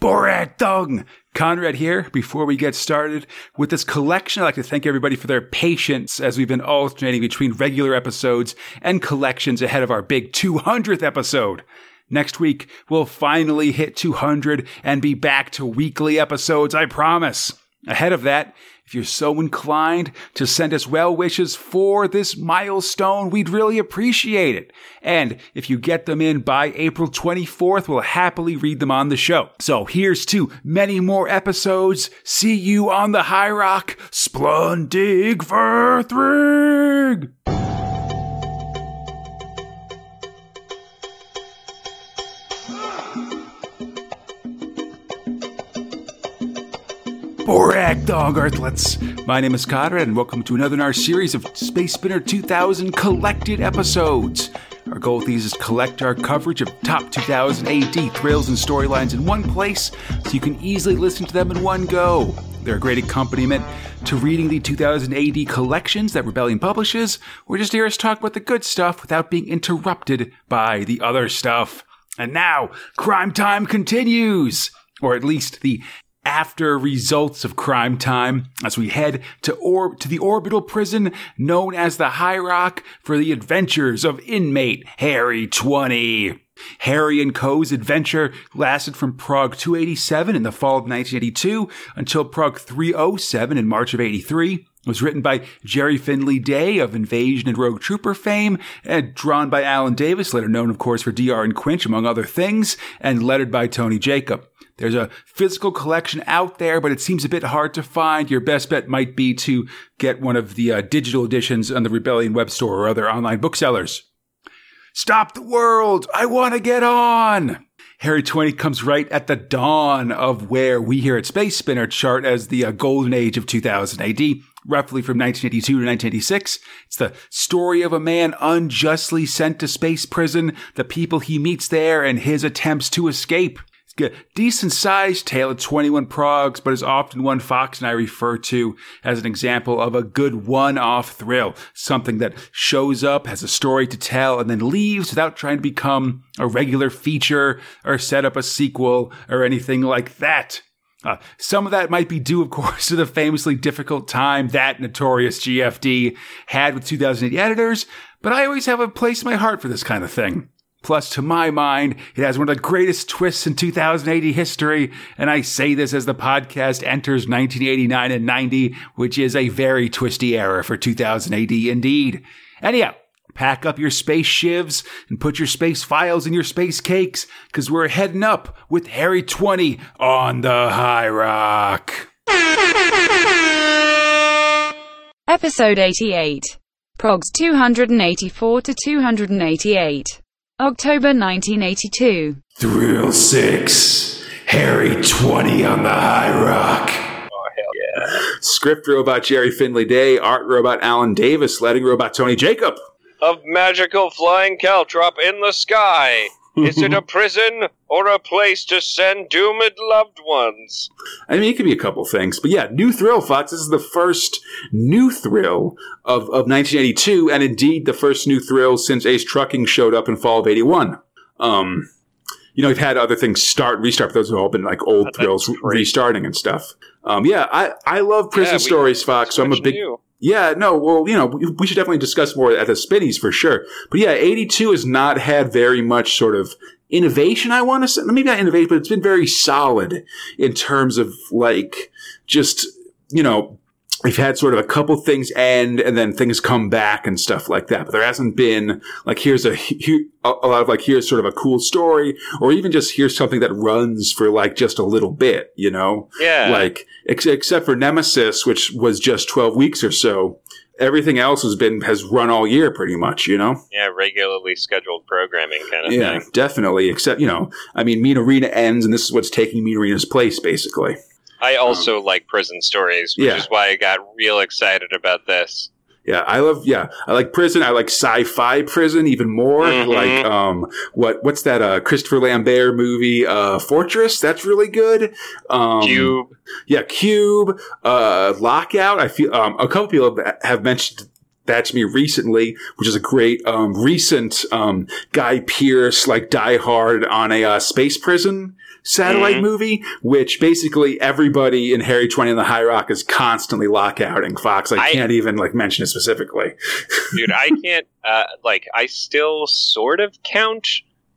Borag Thungg! Conrad here. Before we get started with this collection, I'd like to thank everybody for their patience as we've been alternating between regular episodes and collections ahead of our big 200th episode. Next week, we'll finally hit 200 and be back to weekly episodes, I promise. Ahead of that, if you're so inclined to send us well wishes for this milestone, we'd really appreciate it. And if you get them in by April 24th, we'll happily read them on the show. So here's to many more episodes. See you on the High Rock. Splundig Verthrig! Borag Thungg Earthlets. My name is Conrad, and welcome to another in our series of Space Spinner 2000 collected episodes. Our goal with these is to collect our coverage of top 2000 AD thrills and storylines in one place so you can easily listen to them in one go. They're a great accompaniment to reading the 2000 AD collections that Rebellion publishes, or just hear us talk about the good stuff without being interrupted by the other stuff. And now, crime time continues! Or at least the after results of crime time as we head to or- to the orbital prison known as the High Rock for the adventures of inmate Harry 20. Harry and Co.'s adventure lasted from Prog 287 in the fall of 1982 until Prog 307 in March of 83. It was written by Gerry Finley Day of Invasion and Rogue Trooper fame, and drawn by Alan Davis, later known, of course, for DR and Quinch, among other things, and lettered by Tony Jacob. There's a physical collection out there, but it seems a bit hard to find. Your best bet might be to get one of the uh, digital editions on the Rebellion web store or other online booksellers. Stop the world! I want to get on! Harry 20 comes right at the dawn of where we here at Space Spinner chart as the uh, golden age of 2000 AD, roughly from 1982 to 1986. It's the story of a man unjustly sent to space prison, the people he meets there, and his attempts to escape. A decent sized tale of 21 progs, but is often one Fox and I refer to as an example of a good one off thrill. Something that shows up, has a story to tell, and then leaves without trying to become a regular feature or set up a sequel or anything like that. Uh, some of that might be due, of course, to the famously difficult time that notorious GFD had with 2000 AD editors, but I always have a place in my heart for this kind of thing. Plus, to my mind, it has one of the greatest twists in 2000 AD history, and I say this as the podcast enters 1989 and 90, which is a very twisty era for 2000 AD indeed. Anyhow, pack up your space shivs and put your space files in your space cakes, because we're heading up with Harry 20 on the High Rock. Episode 88. Progs 284 to 288. October 1982. Thrill 6. Harry 20 on the High Rock. Oh, hell yeah. Script robot Gerry Finley Day, art robot Alan Davis, letting robot Tony Jacob. Of magical flying caltrop in the sky. Is it a prison or a place to send doomed loved ones? I mean, it could be a couple things, but yeah, new thrill, Fox. This is the first new thrill of, of 1982, and indeed the first new thrill since Ace Trucking showed up in fall of 81. Um, you know, we've had other things start, restart, but those have all been like old That's thrills great. restarting and stuff. Um, yeah, I, I love prison Yeah, stories, Fox, so I'm a big. Yeah, no, well, you know, we we should definitely discuss more at the spinnies for sure. But yeah, 82 has not had very much sort of innovation, I want to say. Maybe not innovation, but it's been very solid in terms of like just, you know, we've had sort of a couple things end and then things come back and stuff like that. But there hasn't been like, here's a, a a lot of like, here's sort of a cool story or even just here's something that runs for like just a little bit, you know? Yeah. like ex- except for Nemesis, which was just twelve weeks or so. Everything else has been has run all year pretty much, you know. yeah, regularly scheduled programming kind of Yeah, thing. definitely. Except you know, I mean, Mean Arena ends, and this is what's taking Mean Arena's place, basically. I also like prison stories, which Um, Yeah. is why I got real excited about this. Yeah, I love. Yeah, I like prison. I like sci-fi prison even more. Mhm. Like, um, what what's that? Uh, Christopher Lambert movie, uh, Fortress. That's really good. Um, Cube. Yeah, Cube, uh, Lockout. I feel um, a couple people have- have mentioned that to me recently, which is a great um, recent um, Guy Pearce like Die Hard on a uh, space prison satellite Mhm. movie, which basically everybody in Harry 20 and the High Rock is constantly lockouting Fox. I, I- can't even like mention it specifically. dude i can't uh like i still sort of count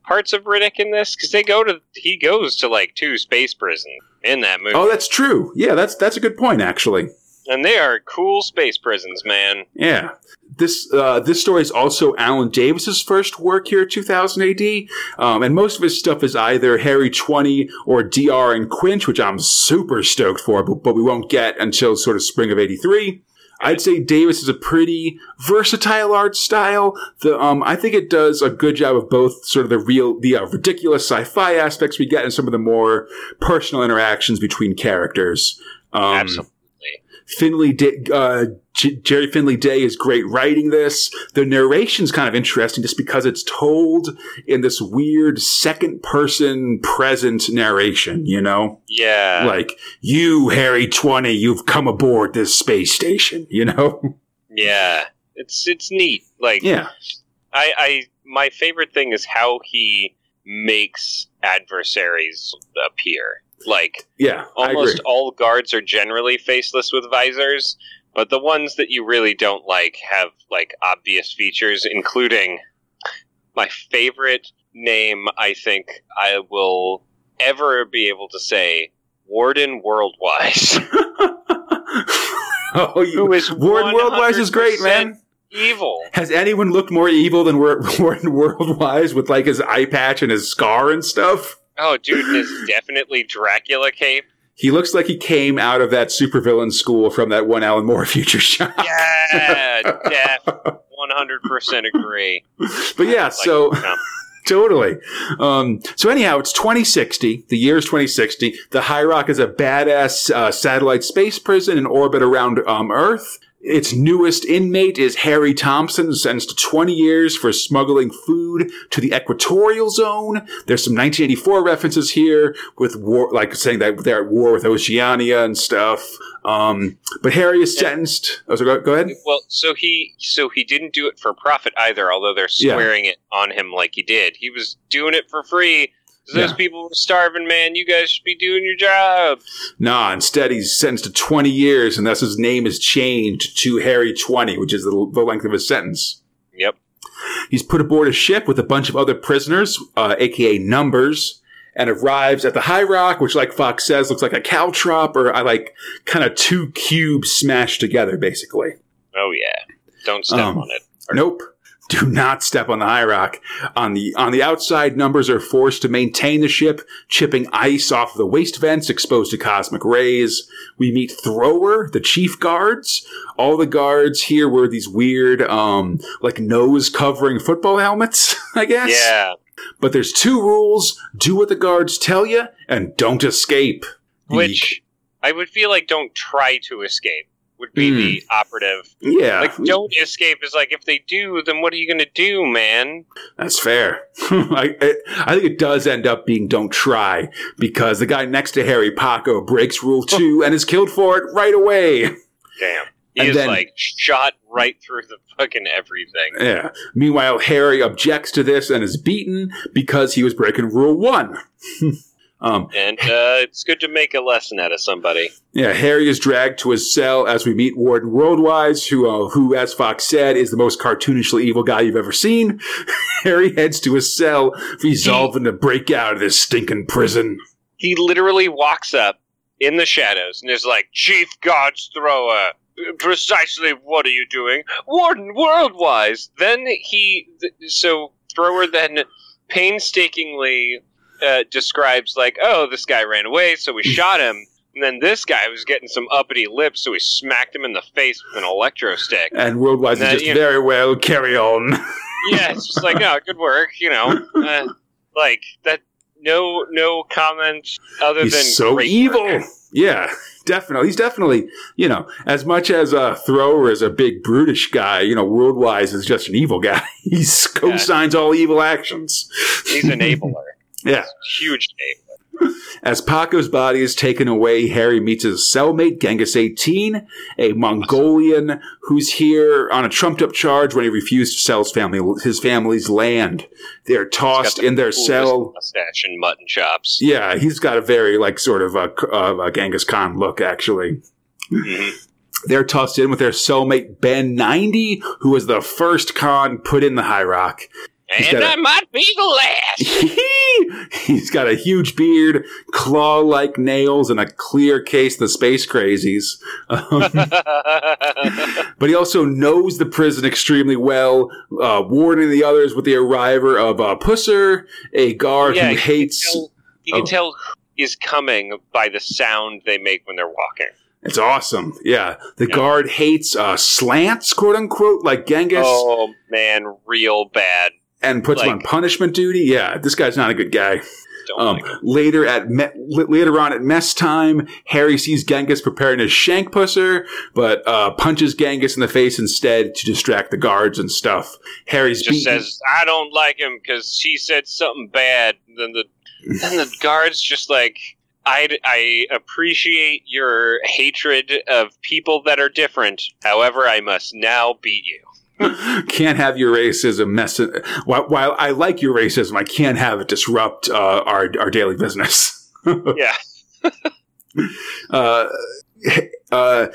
parts of riddick in this because they go to he goes to like two space prisons in that movie Oh, that's true. Yeah, that's that's a good point actually. and they are cool space prisons man Yeah. This uh, this story is also Alan Davis's first work here, 2000 AD, um, and most of his stuff is either Harry 20 or DR and Quinch, which I'm super stoked for, but, but we won't get until sort of spring of 83. I'd say Davis is a pretty versatile art style. The um, I think it does a good job of both sort of the real, the uh, ridiculous sci-fi aspects we get, and some of the more personal interactions between characters. Um, absolutely Finley Day, uh, J- Gerry Finley Day is great writing this. The narration's kind of interesting just because it's told in this weird second person present narration, you know? yeah Like, you, Harry 20, you've come aboard this space station, you know? yeah it's it's neat like yeah. I, I my favorite thing is how he makes adversaries appear. Like Yeah. Almost all guards are generally faceless with visors, but the ones that you really don't like have like obvious features, including my favorite name. I think I will ever be able to say Warden Worldwise, oh, you, who is Warden Worldwise is great, man. Evil. Has anyone looked more evil than Wor- Warden Worldwise with like his eye patch and his scar and stuff? Oh, dude, this is definitely Dracula cape. He looks like he came out of that supervillain school from that one Alan Moore Future Shock. Yeah, one hundred percent agree. But yeah, Like, so totally. Um, so anyhow, it's 2060. The year is 2060. The High Rock is a badass uh, satellite space prison in orbit around um, Earth. Its newest inmate is Harry Thompson, sentenced to 20 years for smuggling food to the equatorial zone. There's some 1984 references here with war, like saying that they're at war with Oceania and stuff. Um, but Harry is sentenced. Oh, so go, go ahead. Well, so he so he didn't do it for profit either. Although they're Yeah. swearing it on him like he did, he was doing it for free. Those Yeah. people were starving, man. You guys should be doing your job. Nah, instead he's sentenced to 20 years, and thus his name is changed to Harry 20, which is the, the length of his sentence. Yep. He's put aboard a ship with a bunch of other prisoners, uh, aka numbers, and arrives at the High Rock, which, like Fox says, looks like a caltrop or uh, like kind of two cubes smashed together, basically. Oh yeah. Don't step Um, on it. Nope. Do not step on the high rock. On the on the outside, numbers are forced to maintain the ship, chipping ice off the waste vents exposed to cosmic rays. We meet Thrower, the chief guards. All the guards here wear these weird, um, like nose covering football helmets, I guess. Yeah. But there's two rules: do what the guards tell you, and don't escape. Which I would feel like don't try to escape would be Hmm. the operative. yeah, Like don't escape is like if they do, then what are you gonna do, man? That's fair. I, I, I think it does end up being don't try because the guy next to Harry Paco breaks rule two and is killed for it right away. Damn. He And is then- like shot right through the fucking everything. Yeah. Meanwhile, Harry objects to this and is beaten because he was breaking rule one. um, And uh, it's good to make a lesson out of somebody. yeah, Harry is dragged to his cell as we meet Warden Worldwise, who, uh, who, as Fox said, is the most cartoonishly evil guy you've ever seen. Harry heads to his cell, resolving to break out of this stinking prison. He literally walks up in the shadows and is like, Chief God's Thrower, precisely what are you doing? Warden Worldwise. Then he, th- so Thrower then painstakingly uh, describes, like, oh, this guy ran away, so we shot him. And then this guy was getting some uppity lips, so we smacked him in the face with an electro stick. And Worldwise That, is just you know- very well, carry on. yeah, it's just like, no, good work, you know. Uh, like that. No, no comment other than so evil. work. Yeah, definitely. He's definitely, you know, as much as a Thrower is a big brutish guy, you know, Worldwise is just an evil guy. He co-signs all evil actions. He's an enabler. Yeah. Huge enabler. As Paco's body is taken away, Harry meets his cellmate, Genghis 18, a Mongolian who's here on a trumped up charge when he refused to sell his family his family's land. They're tossed the in their cell. mustache and mutton chops. Yeah, he's got a very like sort of a, uh, a Genghis Khan look, actually. Mhm. They're tossed in with their cellmate Ben 90, who was the first Khan put in the High Rock. He's And got a- I might be the last. He's got a huge beard, claw like nails, and a clear case of the space crazies. Um, but he also knows the prison extremely well, uh, warning the others with the arrival of uh, Pusser, a guard Yeah, who you hates. tell- you can Oh. tell who is coming by the sound they make when they're walking. It's awesome. Yeah. The Yeah. guard hates uh, slants, quote unquote, like Genghis, Oh man, real bad. And puts him on punishment duty. Yeah, this guy's not a good guy. Um, like later at me- later on at mess time, Harry sees Genghis preparing his shank pusser, but uh, punches Genghis in the face instead to distract the guards and stuff. Harry's Just beaten- says I don't like him because she said something bad. Then the then the guards just like I I appreciate your hatred of people that are different. However, I must now beat you. can't have your racism mess. While, while I like your racism, I can't have it disrupt uh, our our daily business. Yeah. uh, uh,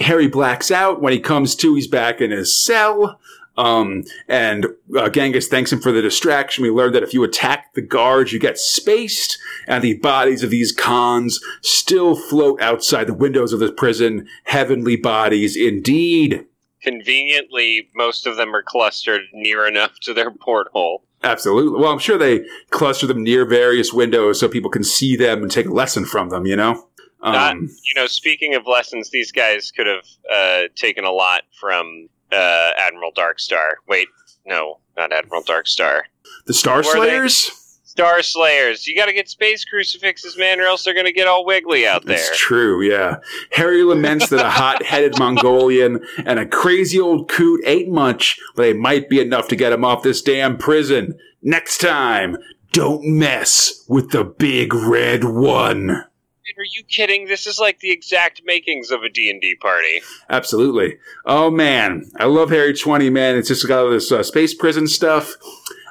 Harry blacks out. When he comes to, he's back in his cell. Um, and uh, Genghis thanks him for the distraction. We learned that if you attack the guards, you get spaced, and the bodies of these cons still float outside the windows of the prison. Heavenly bodies, indeed. Conveniently, most of them are clustered near enough to their porthole. Absolutely. Well, I'm sure they cluster them near various windows so people can see them and take a lesson from them. You know. Not- Um, You know, speaking of lessons, these guys could have uh, taken a lot from uh, Admiral Darkstar. Wait, no, not Admiral Darkstar. the Star Slayers. Star Slayers. You got to get space crucifixes, man, or else they're going to get all wiggly out there. That's true, yeah. Harry laments that a hot headed Mongolian and a crazy old coot ain't much, but they might be enough to get him off this damn prison. Next time, don't mess with the big red one. Are you kidding? This is like the exact makings of a D&D party. Absolutely. Oh man, I love Harry 20, man. It's just got all this uh, space prison stuff.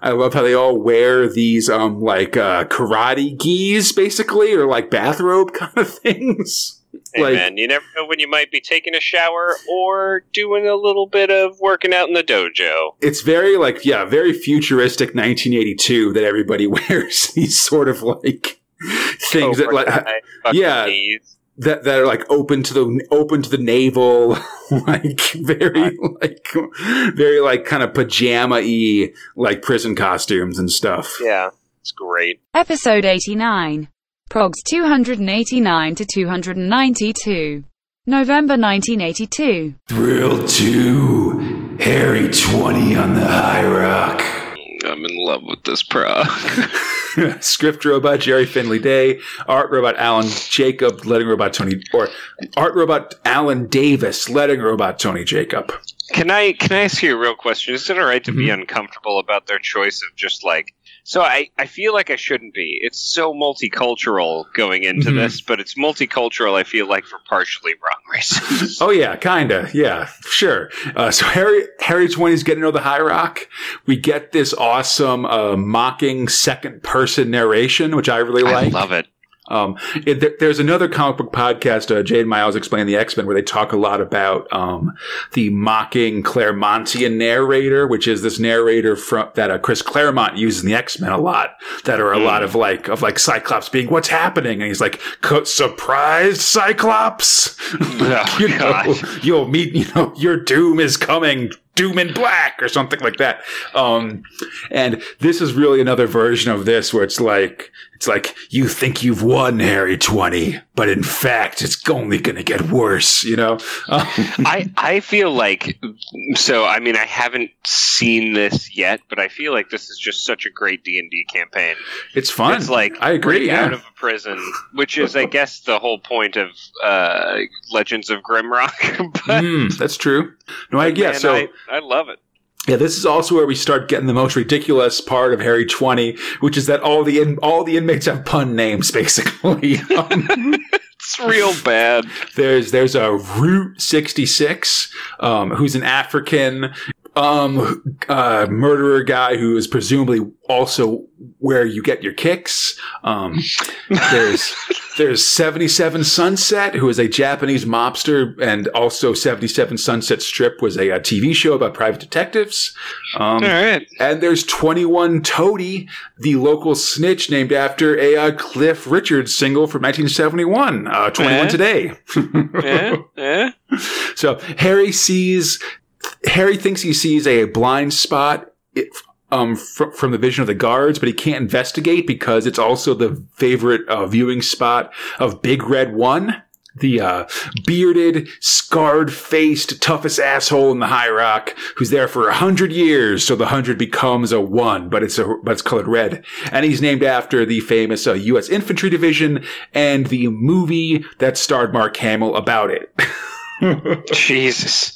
I love how they all wear these, um, like, uh, karate gis, basically, or like bathrobe kind of things. Hey, Like- man, you never know when you might be taking a shower or doing a little bit of working out in the dojo. it's very like yeah very futuristic 1982 that everybody wears these sort of like things that like yeah. knees. That, that are like open to the open to the navel like very like very like kind of pajama y like prison costumes and stuff Yeah, it's great. Episode 89. Progs 289 to 292. November 1982. thrill 2 harry 20 on the high rock I'm in love with this pro. script robot Gerry Finley Day, art robot Alan Jacob, letting robot Tony, or art robot Alan Davis, letting robot Tony Jacob. Can I can I ask you a real question? Is it all right to be Mm-hmm. uncomfortable about their choice of just like? So I I feel like I shouldn't be. It's so multicultural going into Mhm. this, but it's multicultural. I feel like for partially wrong reasons. Oh yeah, kinda, yeah, sure. Uh, so Harry Harry Twenty's getting to know the High Rock. We get this awesome uh, mocking second person narration, which I really I like. love it. Um, it, there- there's another comic book podcast, uh, Jay and Miles explain the X Men, where they talk a lot about um, the mocking Claremontian narrator, which is this narrator from that uh, Chris Claremont uses in the X Men a lot. That are a lot of like of like Cyclops being what's happening, and he's like "Co- surprised Cyclops. Oh, you know, God. you'll meet. You know, your doom is coming. Doom in Black or something like that. Um, and this is really another version of this where it's like, it's like, you think you've won, Harry 20, but in fact, it's only going to get worse, you know? I I feel like so. I mean, I haven't seen this yet, but I feel like this is just such a great D and D campaign. it's fun. It's like I agree. Yeah. out of a prison, which is, I guess, the whole point of uh, Legends of Grimrock. but Mm, that's true. No, I, yeah, man, so I, I love it. Yeah, this is also where we start getting the most ridiculous part of Harry Twenty, which is that all the in- all the inmates have pun names, basically. Um, It's real bad. there's there's a Route sixty six, um, who's an African um, uh, murderer guy who is presumably also where you get your kicks. Um, there's there's 77 Sunset, who is a Japanese mobster, and also 77 Sunset Strip was a, a TV show about private detectives. Um, All right. and there's 21 Toady, the local snitch named after a uh, Cliff Richards single from 1971, uh, 21 Eh? Today. Yeah. Yeah. So Harry sees, Harry thinks he sees a blind spot um, fr- from the vision of the guards, but he can't investigate because it's also the favorite uh, viewing spot of Big Red One. The uh, bearded, scarred-faced, toughest asshole in the High Rock, who's there for a hundred years. So the hundred becomes a one, but it's a but it's colored red, and he's named after the famous uh, U.S. Infantry Division and the movie that starred Mark Hamill about it. Jesus.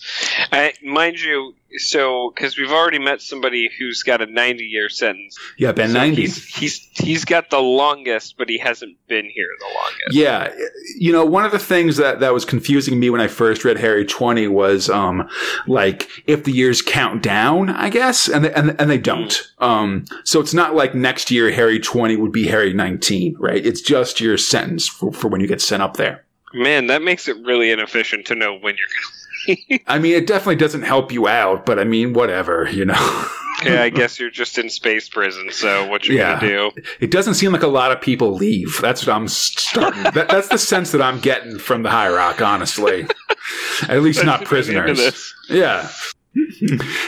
I, mind you, so because we've already met somebody who's got a 90 year sentence. Yeah, Ben So ninety. He's, he's he's got the longest, but he hasn't been here the longest. Yeah, you know, one of the things that that was confusing me when I first read Harry Twenty was, um, like if the years count down, I guess, and they, and and they don't. Um, so it's not like next year Harry Twenty would be Harry Nineteen, right? It's just your sentence for, for when you get sent up there. Man, that makes it really inefficient to know when you're going. To I mean, it definitely doesn't help you out, but I mean, whatever, you know. yeah, I guess you're just in space prison. So what you Yeah. gonna do? It doesn't seem like a lot of people leave. That's what I'm starting. that, that's the sense that I'm getting from the High Rock, honestly. At least not Especially by the end of prisoners. Yeah.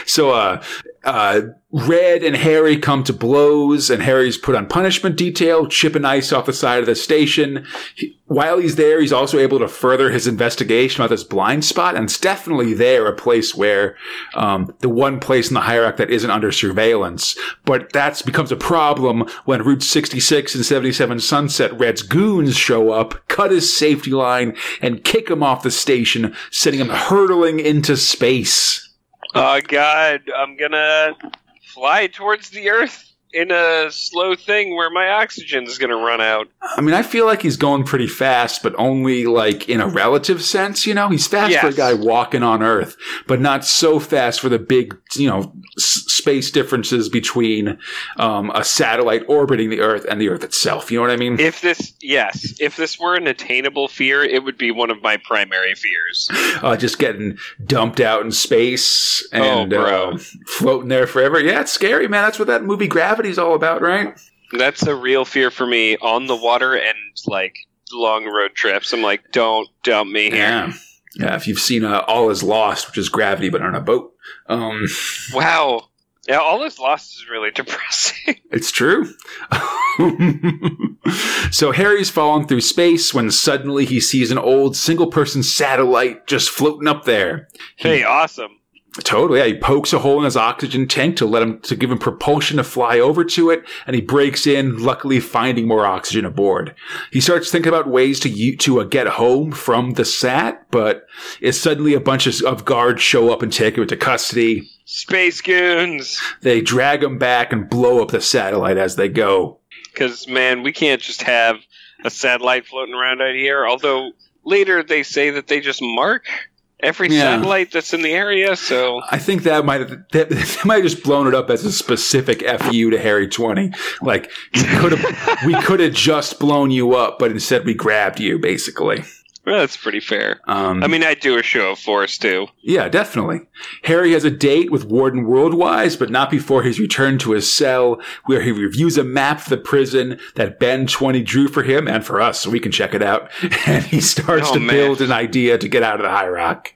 so, uh, uh, Red and Harry come to blows, and Harry's put on punishment detail, chipping ice off the side of the station. He- while he's there, he's also able to further his investigation about this blind spot, and it's definitely there, a place where, um, the one place in the High Rock that isn't under surveillance. But that becomes a problem when Route 66 and 77 Sunset Red's goons show up, cut his safety line, and kick him off the station, sending him hurtling into space. Oh God, I'm gonna fly towards the Earth in a slow thing where my oxygen is gonna run out. I mean, I feel like he's going pretty fast, but only like in a relative sense, you know? He's fast for a guy walking on Earth, but not so fast for the big, you know, s- space differences between um, a satellite orbiting the Earth and the Earth itself. You know what I mean? If this, yes, if this were an attainable fear, it would be one of my primary fears. Uh, just getting dumped out in space and Oh, bro. uh, floating there forever. Yeah, it's scary, man. That's what that movie Gravity's all about, right? That's a real fear for me on the water and like long road trips. I'm like, don't dump me here. Yeah. Yeah, if you've seen uh, All Is Lost, which is Gravity, but on a boat. Um, Wow. Yeah, all this lost is really depressing. It's true. so Harry's falling through space when suddenly he sees an old single person satellite just floating up there. hey, awesome. Totally. Yeah, he pokes a hole in his oxygen tank to let him to give him propulsion to fly over to it, and he breaks in, luckily finding more oxygen aboard. He starts thinking about ways to to uh, get home from the sat, but it's suddenly a bunch of, of guards show up and take him into custody. Space goons. They drag him back and blow up the satellite as they go. Because, man, we can't just have a satellite floating around out here. Although later they say that they just mark every Yeah. satellite that's in the area. So, I think that might have that, they might have just blown it up as a specific fu to Harry Twenty. Like we could have we could have just blown you up, but instead we grabbed you, basically. Well, that's pretty fair. Um, I mean, I'd do a show of force, too. yeah, definitely. Harry has a date with Warden Worldwise, but not before his return to his cell, where he reviews a map of the prison that Ben Twenty drew for him and for us, so we can check it out. And he starts Oh, to man. build an idea to get out of the High Rock.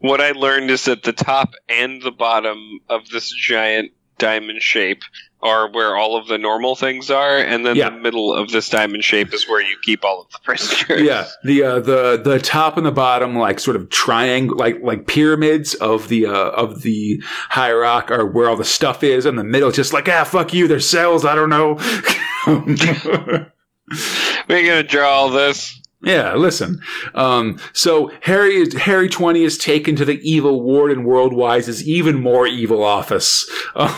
What I learned is that the top and the bottom of this giant diamond shape are where all of the normal things are, and then Yeah. the middle of this diamond shape is where you keep all of the prisoners. Yeah, the uh, the the top and the bottom, like sort of triangle, like like pyramids of the uh, of the high rock, are where all the stuff is, and the middle just like ah fuck you, there's cells. I don't know. We're gonna draw all this. Yeah, listen. Um, so Harry is, Harry twenty is taken to the evil Warden Worldwise's even more evil office. Uh,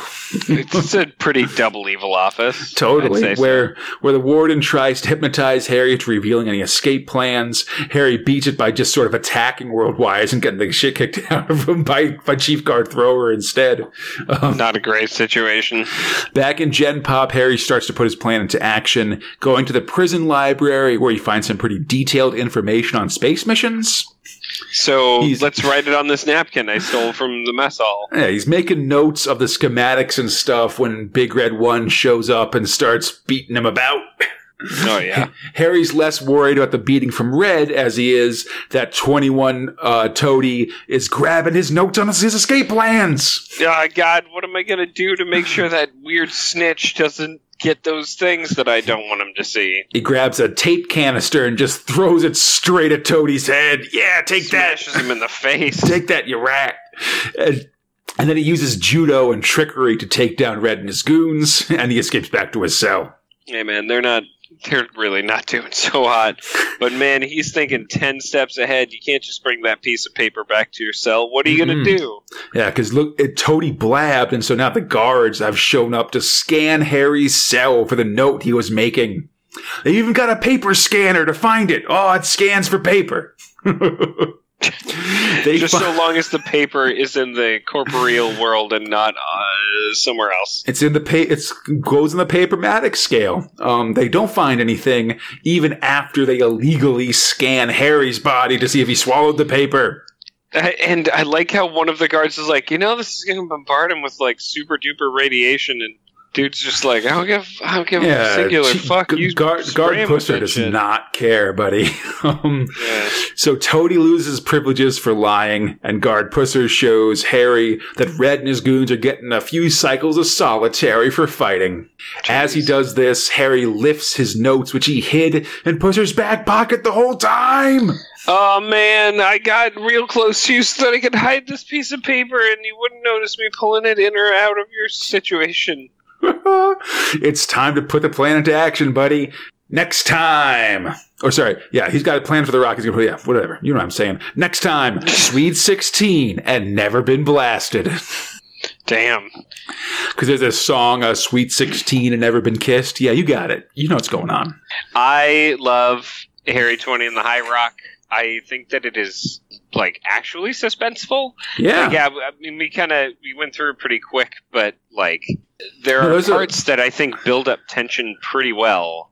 it's a pretty double evil office. Totally, I'd so. where where the warden tries to hypnotize Harry to revealing any escape plans. Harry beats it by just sort of attacking Worldwise and getting the shit kicked out of him by by Chief Guard Thrower instead. Um, not a great situation. Back in Gen Pop, Harry starts to put his plan into action, going to the prison library where he finds some pretty detailed information on space missions. So He's- let's write it on this napkin I stole from the mess hall. Yeah, he's making notes of the schematics and stuff when Big Red One shows up and starts beating him about. Oh yeah. Harry's less worried about the beating from Red as he is that 21 uh, Toady is grabbing his notes on his escape plans. Oh God, what am I gonna do to make sure that weird snitch doesn't get those things that I don't want him to see? He grabs a tape canister and just throws it straight at Toadie's head. Yeah, take that. Smashes him in the face. Take that, you rat. And, and then he uses judo and trickery to take down Red and his goons, and he escapes back to his cell. Hey man, they're not. They're really not doing so hot. But man, he's thinking ten steps ahead. You can't just bring that piece of paper back to your cell. What are you gonna Mhm. do? Yeah, because look, it, Toady blabbed, and so now the guards have shown up to scan Harry's cell for the note he was making. They even got a paper scanner to find it. Oh, it scans for paper. they Just so long as the paper is in the corporeal world and not uh, somewhere else. It's in the pa- it's goes in the papermatic scale. Um, they don't find anything even after they illegally scan Harry's body to see if he swallowed the paper. I- And I like how one of the guards is like, you know, this is going to bombard him with like super duper radiation, and dude's just like, I don't give, I don't give a singular G- fuck. You guard guard Pusser does shit." not care, buddy. um, Yeah. So Toady loses privileges for lying, and Guard Pusser shows Harry that Red and his goons are getting a few cycles of solitary for fighting. As he does this, Harry lifts his notes, which he hid in Pusser's back pocket the whole time. Oh man, I got real close to you so that I could hide this piece of paper, and you wouldn't notice me pulling it in or out of your situation. It's time to put the plan into action, buddy. Next time. Or sorry, yeah, he's got a plan for the rock. He's gonna put, yeah, whatever. You know what I'm saying. Next time, Sweet 16 and never been blasted. Damn. Because there's a song, uh, Sweet 16 and Never Been Kissed. Yeah, you got it. You know what's going on. I love Harry Twenty and the High Rock. I think that it is like actually suspenseful. Yeah. Like, yeah, I mean, we kind of we went through it pretty quick, but like there are those are- parts that I think build up tension pretty well.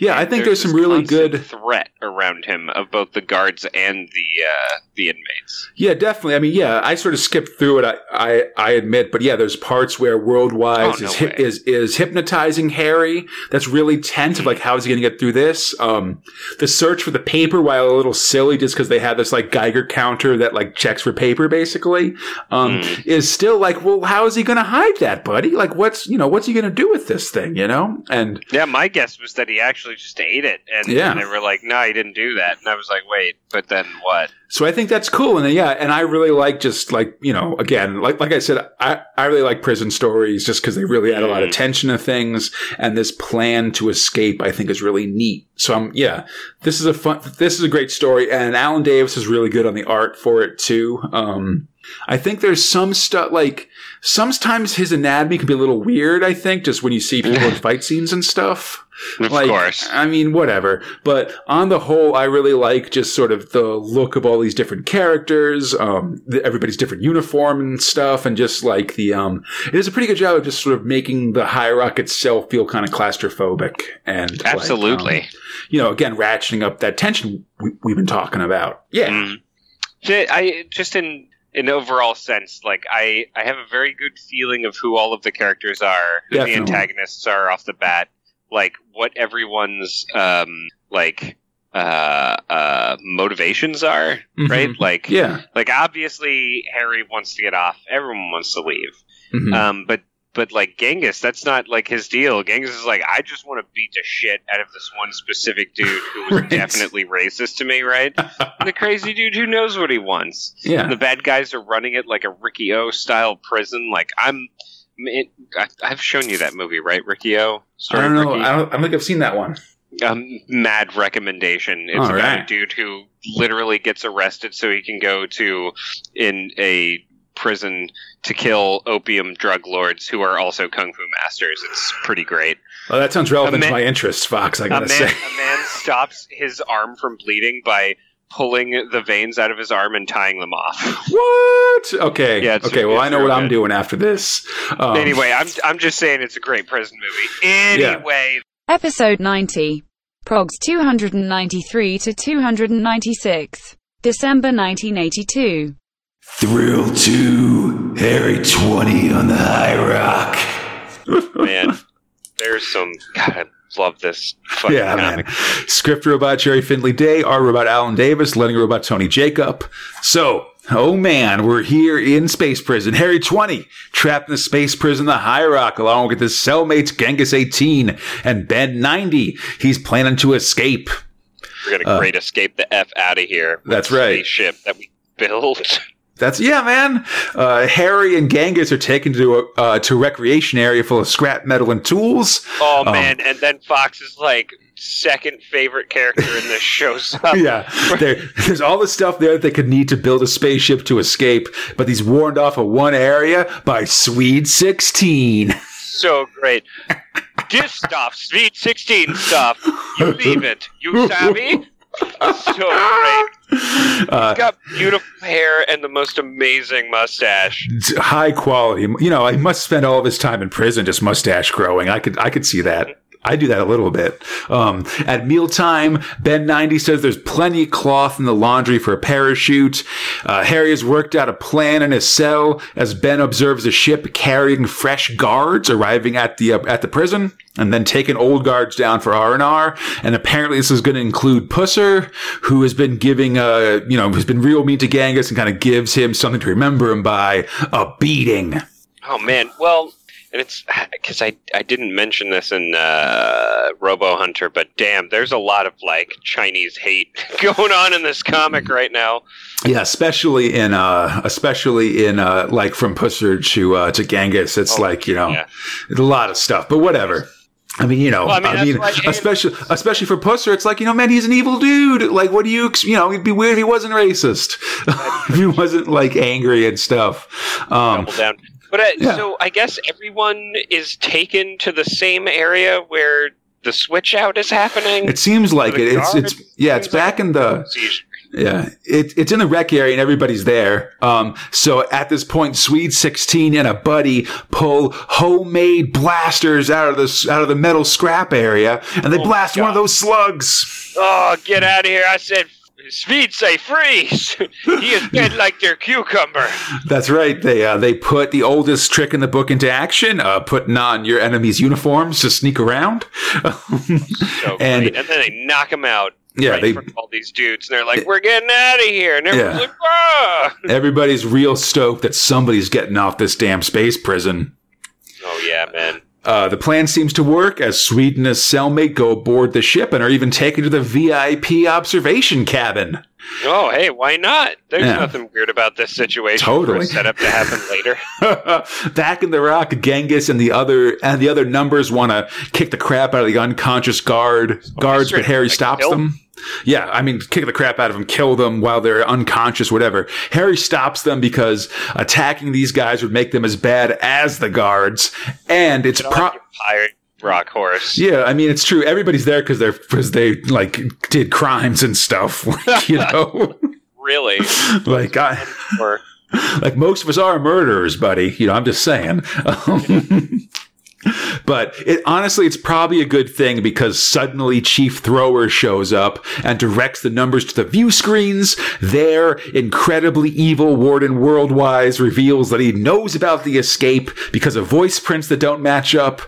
Yeah, I think there's some really good. threat around him of both the guards and the uh, the inmates. Yeah, definitely. I mean, yeah, I sort of skipped through it. I, I, I admit, but yeah, there's parts where Worldwise Oh, no is, way. is is hypnotizing Harry. That's really tense. Of like, how is he going to get through this? Um, the search for the paper, while a little silly, just because they have this like Geiger counter that like checks for paper, basically, um, Mm. is still like, well, how is he going to hide that, buddy? Like, what's you know, what's he going to do with this thing? You know, and Yeah, my guess was that he actually just ate it, and Yeah. they were like, "No, he didn't do that." And I was like, "Wait, but then what?" So I think that's cool, and then, yeah, and I really like just like you know, again, like like I said, I I really like prison stories just because they really add a lot of Mm. tension to things, and this plan to escape I think is really neat. So I'm yeah, this is a fun, this is a great story, and Alan Davis is really good on the art for it too. Um, I think there's some stuff like sometimes his anatomy can be a little weird. I think just when you see people in fight scenes and stuff. Of Like, course. I mean, whatever. But on the whole, I really like just sort of the look of all these different characters, um, the, everybody's different uniform and stuff, and just like the, um, it does a pretty good job of just sort of making the High Rock itself feel kind of claustrophobic and like, Absolutely. um, you know, again, ratcheting up that tension we, we've been talking about. Yeah. Mm. I just in in overall sense, like I I have a very good feeling of who all of the characters are, who Definitely. the antagonists are off the bat, like what everyone's um like uh uh motivations are, Mhm. right? Like Yeah. like obviously Harry wants to get off, everyone wants to leave. Mhm. Um but but like Genghis, that's not like his deal. Genghis is like, I just want to beat the shit out of this one specific dude who was Right. definitely racist to me, right? the crazy dude who knows what he wants. yeah. The bad guys are running it like a Riki-Oh style prison. Like I'm, it, I, I've shown you that movie, right, Riki-Oh? I don't know. Ricky? I don't, I don't think I've seen that one. a mad recommendation. It's All about right. a dude who literally gets arrested so he can go to in a prison to kill opium drug lords who are also kung fu masters. It's pretty great. Well, that sounds relevant A to my interests, Fox. I gotta man, say. a man stops his arm from bleeding by pulling the veins out of his arm and tying them off. What? Okay. Yeah, it's- okay. Well, it's I know real what I'm doing after this. Um, anyway, I'm I'm just saying it's a great prison movie. Anyway, Episode 90. Progs 293 to 296. December 1982. Thrill two, Harry twenty on the High Rock. man, there's some. God, I love this fucking Yeah, comic. man. Script robot Gerry Finley Day, art robot Alan Davis, letting robot Tony Jacob. So, oh man, we're here in space prison. Harry 20, trapped in the space prison, the High Rock, along with his cellmates Genghis 18 and Ben 90. He's planning to escape. We're gonna great escape the f out of here. Uh, That's the right. Spaceship that we built. That's yeah, man. Uh, Harry and Genghis are taken to a uh, to a recreation area full of scrap metal and tools. Oh Um, man! And then Fox's like second favorite character in this shows up. yeah, there, there's all the stuff there that they could need to build a spaceship to escape, but he's warned off of one area by Swede 16. So great. This stuff, Sweet 16 stuff. You leave it. You savvy? So great. Uh, He's Got beautiful hair and the most amazing mustache. high quality. You know, he must spend all of his time in prison just mustache growing. I could, I could see that. I do that a little bit. Um, at mealtime, Ben 90 says there's plenty of cloth in the laundry for a parachute. Uh, Harry has worked out a plan in his cell as Ben observes a ship carrying fresh guards arriving at the, uh, at the prison and then taking old guards down for R&R. And apparently this is going to include Pusser, who has been giving, uh, you know, has been real mean to Genghis and kind of gives him something to remember him by a beating. Oh man, well, and it's because I I didn't mention this in uh, Robo Hunter, but damn, there's a lot of like Chinese hate going on in this comic right now. Yeah, especially in uh especially in uh like from Pusser to uh to Genghis. It's Oh, like, you know, yeah. a lot of stuff. But whatever. I mean, you know, Well, I mean, I mean, especially especially for Pusser, it's like, you know, man, he's an evil dude. Like, what do you, you know, it'd be weird if he wasn't racist, if he wasn't like angry and stuff. Um, down. But uh, Yeah. so I guess everyone is taken to the same area where the switch out is happening. it seems like it. It's it's yeah, it's like back in the Yeah, it, it's in the rec area and everybody's there. Um, so at this point, Swede sixteen and a buddy pull homemade blasters out of the out of the metal scrap area, and they Oh, blast one of those slugs. Oh, get out of here! I said, Speed say freeze. he is dead like their cucumber. That's right. They uh, they put the oldest trick in the book into action, uh, putting on your enemy's uniforms to sneak around. So And- great. and then they knock him out. Yeah, right they- all these dudes, and they're like, "We're getting out of here," and everyone's Yeah. like, "Ah!" Everybody's real stoked that somebody's getting off this damn space prison. Oh yeah, man. Uh, the plan seems to work as Swede and his cellmate go aboard the ship and are even taken to the VIP observation cabin. Oh hey, why not? There's Yeah. nothing weird about this situation. Totally. set up to happen later. Back in the rock, Genghis and the other and the other numbers want to kick the crap out of the unconscious guard guards, straight but Harry stops them. Yeah, I mean, kick the crap out of them, kill them while they're unconscious, whatever. Harry stops them because attacking these guys would make them as bad as the guards, and it's pro- pirate rock horse. Yeah, I mean it's true. Everybody's there because they're because they like did crimes and stuff. Like, you know, Really? like I, Or like most of us are murderers, buddy. You know, I'm just saying. Um, but it honestly, it's probably a good thing because suddenly Chief Thrower shows up and directs the numbers to the view screens. There, incredibly evil Warden Worldwise reveals that he knows about the escape because of voice prints that don't match up.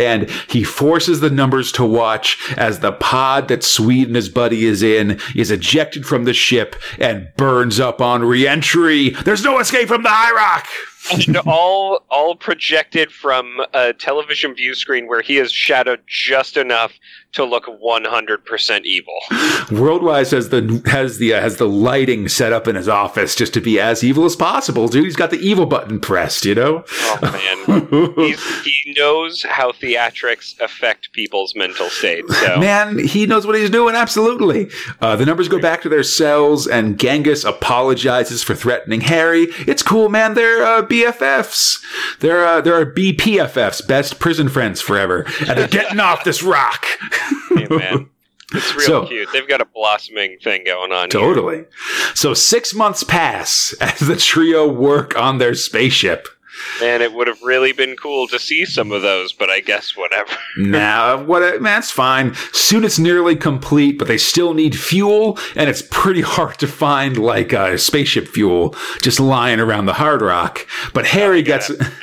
And he forces the numbers to watch as the pod that Swede and his buddy is in is ejected from the ship and burns up on reentry. There's no escape from the High Rock. and all all projected from a television view screen where he is shadowed just enough to look 100% evil. Worldwise has the has the uh, has the lighting set up in his office just to be as evil as possible, dude. He's got the evil button pressed, you know. Oh man, He's, he knows how theatrics affect people's mental state. So Man, he knows what he's doing. Absolutely. Uh, the numbers go back to their cells, and Genghis apologizes for threatening Harry. It's cool, man. They're uh, BFFs. They're uh, they're BPFFs, best prison friends forever, and they're getting off this rock. hey, man. It's real So- cute. They've got a blossoming thing going on. here. Totally. So six months pass as the trio work on their spaceship. Man, it would have really been cool to see some of those, but I guess whatever. Nah, what? That's fine. Soon it's nearly complete, but they still need fuel, and it's pretty hard to find like uh, spaceship fuel just lying around the hard rock. But Harry gets. Yeah.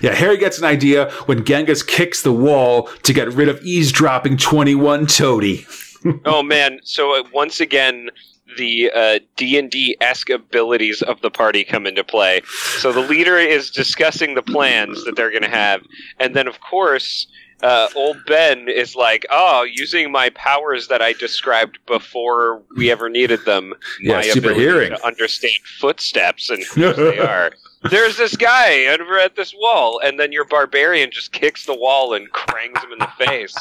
Yeah, Harry gets an idea when Genghis kicks the wall to get rid of eavesdropping 21 Toady. Oh man! So uh, once again, the uh, D and D esque abilities of the party come into play. So the leader is discussing the plans that they're going to have, and then of course. Uh, old Ben is like, oh, using my powers that I described before we ever needed them. Yeah, my super ability hearing. to understand footsteps and who they are. There's this guy over at this wall, and then your barbarian just kicks the wall and crangs him in the face.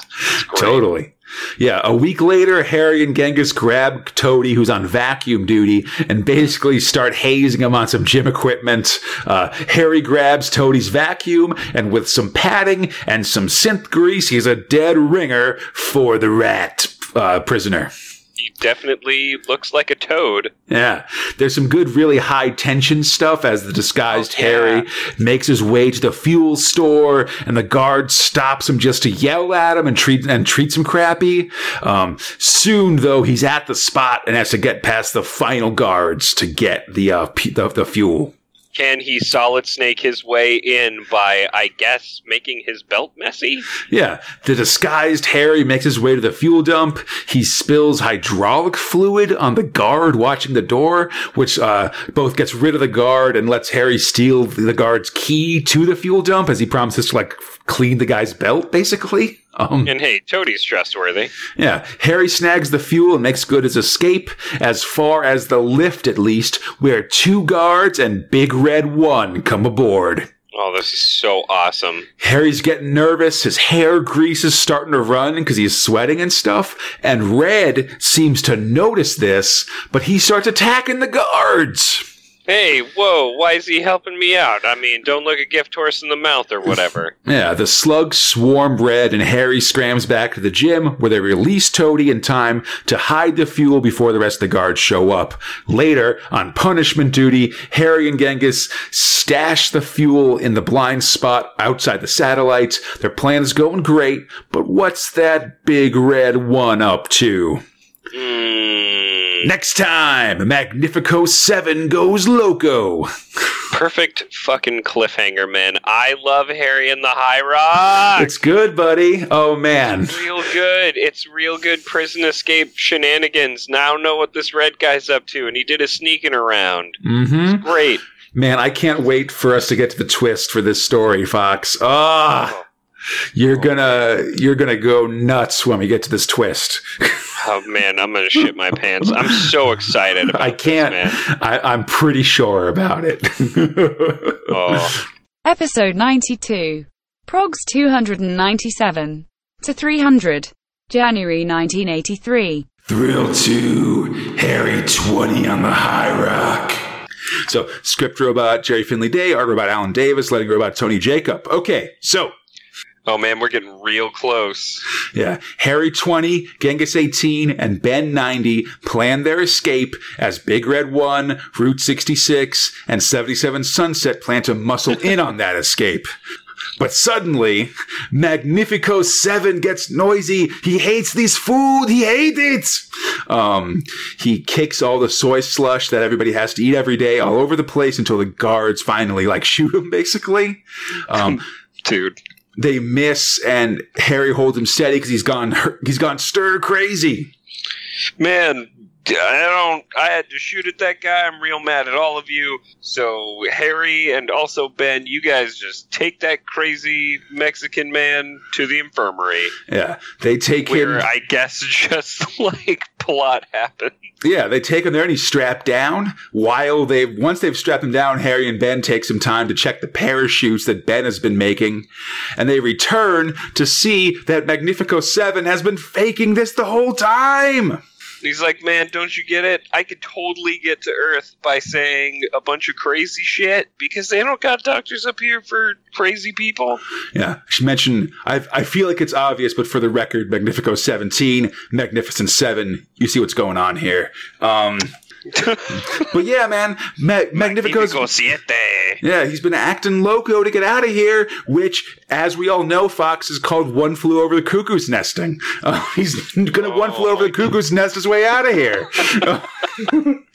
Totally. Yeah, a week later, Harry and Genghis grab Toady, who's on vacuum duty, and basically start hazing him on some gym equipment. Uh, Harry grabs Toady's vacuum, and with some padding and some synth grease, he's a dead ringer for the rat uh, prisoner. He definitely looks like a toad. Yeah, there's some good, really high tension stuff as the disguised Oh, yeah. Harry makes his way to the fuel store, and the guard stops him just to yell at him and treat and treats him crappy. Um, soon, though, he's at the spot and has to get past the final guards to get the uh, p- the, the fuel. Can he solid snake his way in by, I guess, making his belt messy? Yeah, the disguised Harry makes his way to the fuel dump. He spills hydraulic fluid on the guard watching the door, which uh, both gets rid of the guard and lets Harry steal the guard's key to the fuel dump as he promises to like clean the guy's belt, basically. Um, And hey, Toady's trustworthy. yeah, Harry snags the fuel and makes good his escape as far as the lift, at least, where two guards and Big Red One come aboard. Oh, this is so awesome. Harry's getting nervous. His hair grease is starting to run because he's sweating and stuff. And Red seems to notice this, but he starts attacking the guards. Hey, whoa, why is he helping me out? I mean, don't look a gift horse in the mouth or whatever. Yeah, the slugs swarm Red, and Harry scrams back to the gym where they release Toady in time to hide the fuel before the rest of the guards show up. Later, on punishment duty, Harry and Genghis stash the fuel in the blind spot outside the satellites. Their plan is going great, but what's that big red one up to? Hmm. Next time, Magnifico 7 goes loco. Perfect fucking cliffhanger, man. I love Harry and the High Rock. It's good, buddy. Oh, man. It's real good. It's real good prison escape shenanigans. Now know what this red guy's up to, and he did a sneaking around. Mm-hmm. Great. Man, I can't wait for us to get to the twist for this story, Fox. Ah, you're gonna you're gonna go nuts when we get to this twist. Oh man, I'm gonna shit my pants. I'm so excited about I can't. this, man. I, I'm pretty sure about it. Oh, Episode 92. Progs 297 to 300. January 1983. Thrill two, Harry twenty on the high rock. So, script robot Gerry Finley Day, art robot Alan Davis, letting robot Tony Jacob. Okay, so oh man, we're getting real close. Yeah. Harry 20, Genghis 18, and Ben 90 plan their escape as Big Red 1, Route 66, and 77 Sunset plan to muscle in on that escape. But suddenly, Magnifico 7 gets noisy. He hates this food. He hates it. Um, he kicks all the soy slush that everybody has to eat every day all over the place until the guards finally like shoot him basically. Um, Dude. They miss and Harry holds him steady because he's gone he's gone stir crazy. Man, I don't. I had to shoot at that guy. I'm real mad at all of you. So Harry and also Ben, you guys just take that crazy Mexican man to the infirmary, Yeah, they take where him. I guess just like plot happens. Yeah, they take him there and he's strapped down. While they once they've strapped him down, Harry and Ben take some time to check the parachutes that Ben has been making, and they return to see that Magnifico Seven has been faking this the whole time. He's like, man, don't you get it? I could totally get to Earth by saying a bunch of crazy shit because they don't got doctors up here for crazy people. Yeah, she mentioned. I I feel like it's obvious, but for the record, Magnifico Seventeen, Magnificent Seven. You see what's going on here. Um, but yeah, man, Ma- Magnifico siete. Yeah, he's been acting loco to get out of here, which, as we all know, Fox is called One Flew Over the Cuckoo's Nesting. Uh, he's gonna One Flew Over the Cuckoo's Nest his way out of here.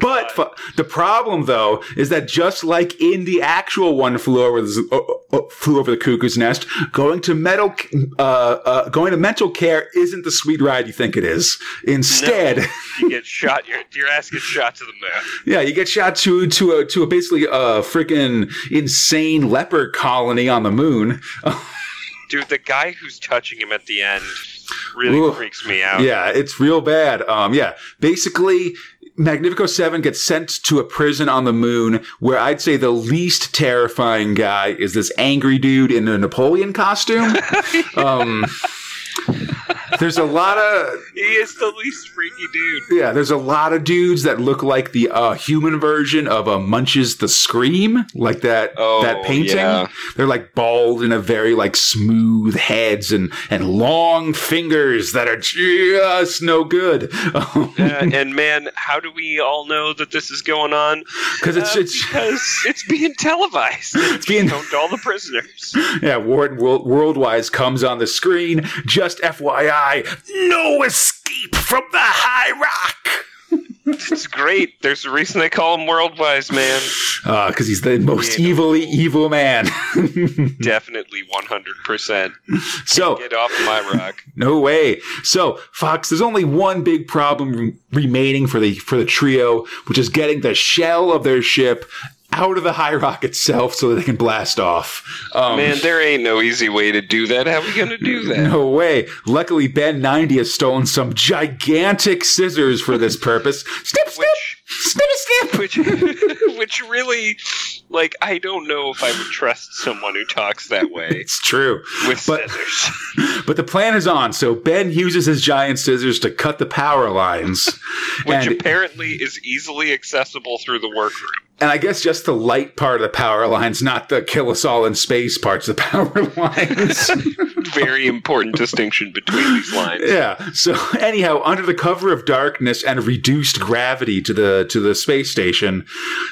But the problem, though, is that just like in the actual one flew over the uh, uh, flew over the cuckoo's nest, going to metal uh, uh, going to mental care isn't the sweet ride you think it is. Instead, You get shot. Your your ass gets shot to the moon. yeah, you get shot to to a to a basically a freaking insane leopard colony on the moon. Dude, the guy who's touching him at the end really Ooh. freaks me out. Yeah, it's real bad. Um, yeah, basically, Magnifico Seven gets sent to a prison on the moon, where I'd say the least terrifying guy is this angry dude in a Napoleon costume. um, there's a lot of He is the least freaky dude. yeah, there's a lot of dudes that look like the uh, human version of a Munch's the Scream, like that Oh, that painting. yeah. They're like bald and a very like smooth heads and and long fingers that are just no good. Uh, and man, how do we all know that this is going on? Because it's Uh, it's because it's being televised. It's being- shown to all the prisoners. yeah, Warden World, Worldwise comes on the screen. Just FYI, no escape from the High Rock. It's great. There's a reason they call him Worldwise, man. Ah, because he's the most Yeah. evilly evil man. Definitely 100%. so Get off my rock. No way. So, Fox, there's only one big problem remaining for the for the trio, which is getting the shell of their ship out of the high rock itself so that they can blast off. Um, Man, there ain't no easy way to do that. How are we gonna do that? no way. Luckily, Ben 90 has stolen some gigantic scissors for this purpose. Snip, snip, snip, snip. Which, which really, like, I don't know if I would trust someone who talks that way It's true. with But- scissors. But the plan is on. So Ben uses his giant scissors to cut the power lines. Which and, apparently is easily accessible through the workroom. And I guess just the light part of the power lines, not the kill us all in space parts of the power lines. Very important distinction between these lines. yeah. So anyhow, under the cover of darkness and reduced gravity to the to the space station,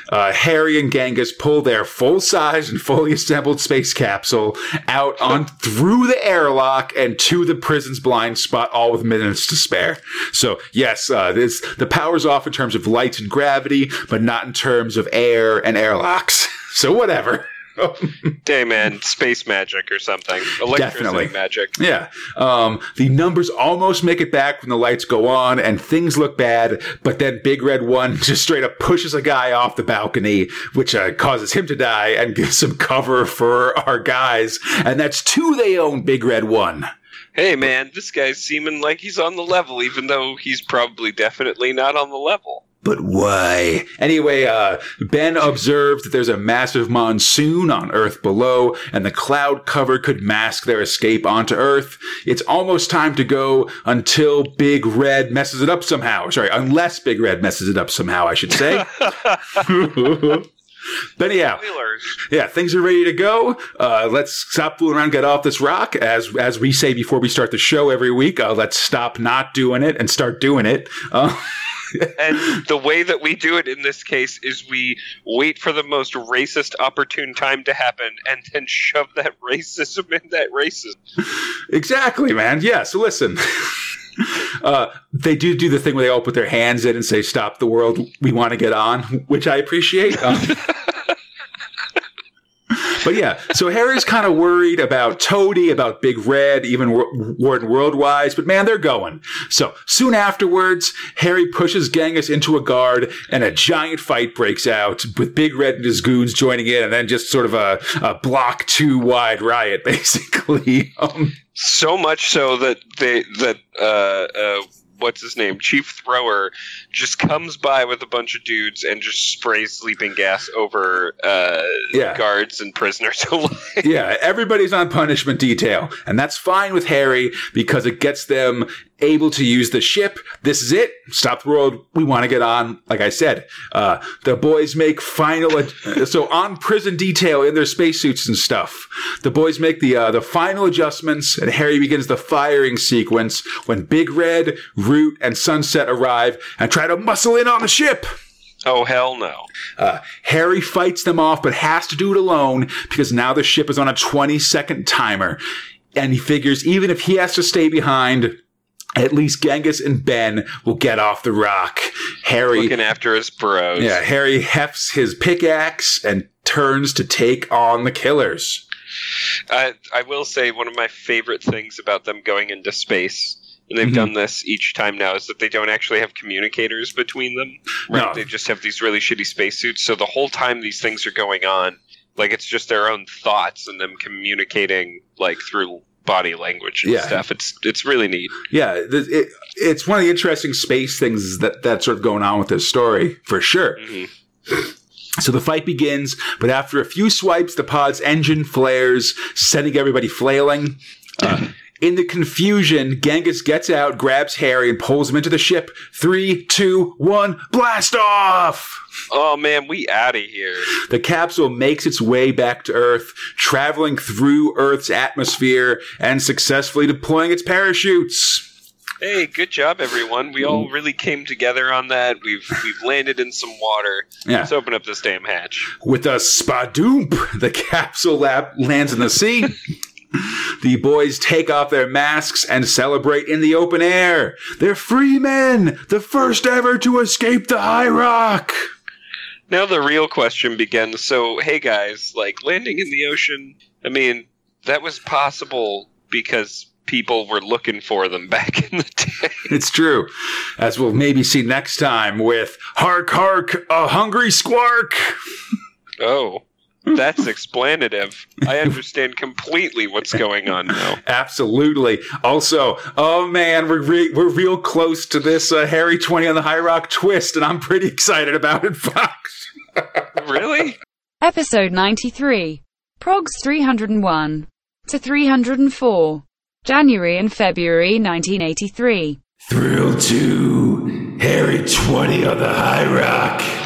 uh, Harry and Genghis pull their full size and fully assembled space capsule out on through the airlock and to the prison's blind spot, all with minutes to spare. So yes, uh, this the power's off in terms of lights and gravity, but not in terms of air and airlocks. So whatever. Hey man, space magic or something. Electricity Definitely. magic. Yeah. Um, the numbers almost make it back when the lights go on and things look bad, but then Big Red One just straight up pushes a guy off the balcony, which uh, causes him to die and gives some cover for our guys. And that's two they own Big Red One. Hey man, this guy's seeming like he's on the level, even though he's probably definitely not on the level. But why? Anyway, uh, Ben observed that there's a massive monsoon on Earth below, and the cloud cover could mask their escape onto Earth. It's almost time to go until Big Red messes it up somehow. Sorry, unless Big Red messes it up somehow, I should say. but anyhow, Spoilers. yeah, things are ready to go. Uh, let's stop fooling around, get off this rock. As as we say before we start the show every week, uh, let's stop not doing it and start doing it. Uh, And the way that we do it in this case is we wait for the most racist opportune time to happen and then shove that racism in that racism. Exactly, man. Yes, listen, uh, they do do the thing where they all put their hands in and say, "Stop the world, we want to get on," which I appreciate. Um, But yeah, so Harry's kind of worried about Toady, about Big Red, even Wa- Warden Worldwise, but man, they're going. So soon afterwards, Harry pushes Genghis into a guard and a giant fight breaks out with Big Red and his goons joining in and then just sort of a, a block two wide riot, basically. Um, So much so that they that uh, uh, what's his name, Chief Thrower, just comes by with a bunch of dudes and just sprays sleeping gas over uh, Yeah. guards and prisoners yeah, everybody's on punishment detail, and that's fine with Harry because it gets them able to use the ship. This is it. Stop the world. We want to get on. Like I said, uh, the boys make final. Ad- so on prison detail in their spacesuits and stuff. The boys make the uh, the final adjustments, and Harry begins the firing sequence when Big Red, Root, and Sunset arrive and try to muscle in on the ship. oh hell no! Uh, Harry fights them off, but has to do it alone because now the ship is on a 20 second timer. And he figures even if he has to stay behind, at least Genghis and Ben will get off the rock. Harry, Looking after his bros. yeah, Harry hefts his pickaxe and turns to take on the killers. I, I will say one of my favorite things about them going into space, and they've Mhm. done this each time now, is that they don't actually have communicators between them. Right? No. They just have these really shitty spacesuits. So the whole time these things are going on, like it's just their own thoughts and them communicating like through body language and Yeah. stuff. It's it's really neat. Yeah, it, it's one of the interesting space things that that's sort of going on with this story for sure. Mhm. So the fight begins, but after a few swipes, the pod's engine flares, setting everybody flailing. Uh, in the confusion, Genghis gets out, grabs Harry, and pulls him into the ship. Three, two, one, blast off! Oh man, we out of here. The capsule makes its way back to Earth, traveling through Earth's atmosphere and successfully deploying its parachutes. Hey, good job, everyone. We all mm. really came together on that. We've we've landed in some water. Yeah. Let's open up this damn hatch. With a spadoomp, the capsule lab lands in the sea. the boys take off their masks and celebrate in the open air. They're free men, the first ever to escape the high rock. Now the real question begins. So, hey guys, like landing in the ocean, I mean, that was possible because people were looking for them back in the day. It's true, as we'll maybe see next time with Hark Hark, a hungry squark. Oh, that's explanative. I understand completely what's going on now. Absolutely. Also, oh man, we're re- we're real close to this uh, Harry Twenty on the High Rock twist, and I'm pretty excited about it, Fox. Really? Episode 93. Progs 301 to 304. January and February 1983. Thrill two, Harry Twenty on the High Rock.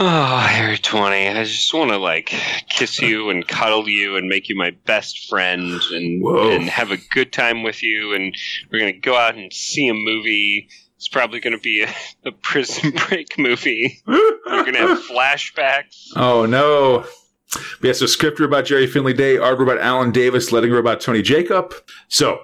Oh, Harry 20. I just want to, like, kiss you and cuddle you and make you my best friend and, Whoa. and have a good time with you. And we're going to go out and see a movie. It's probably going to be a, a prison break movie. You're going to have flashbacks. Oh no. We have some script about Gerry Finley Day, art about Alan Davis, letting her about Tony Jacob. So,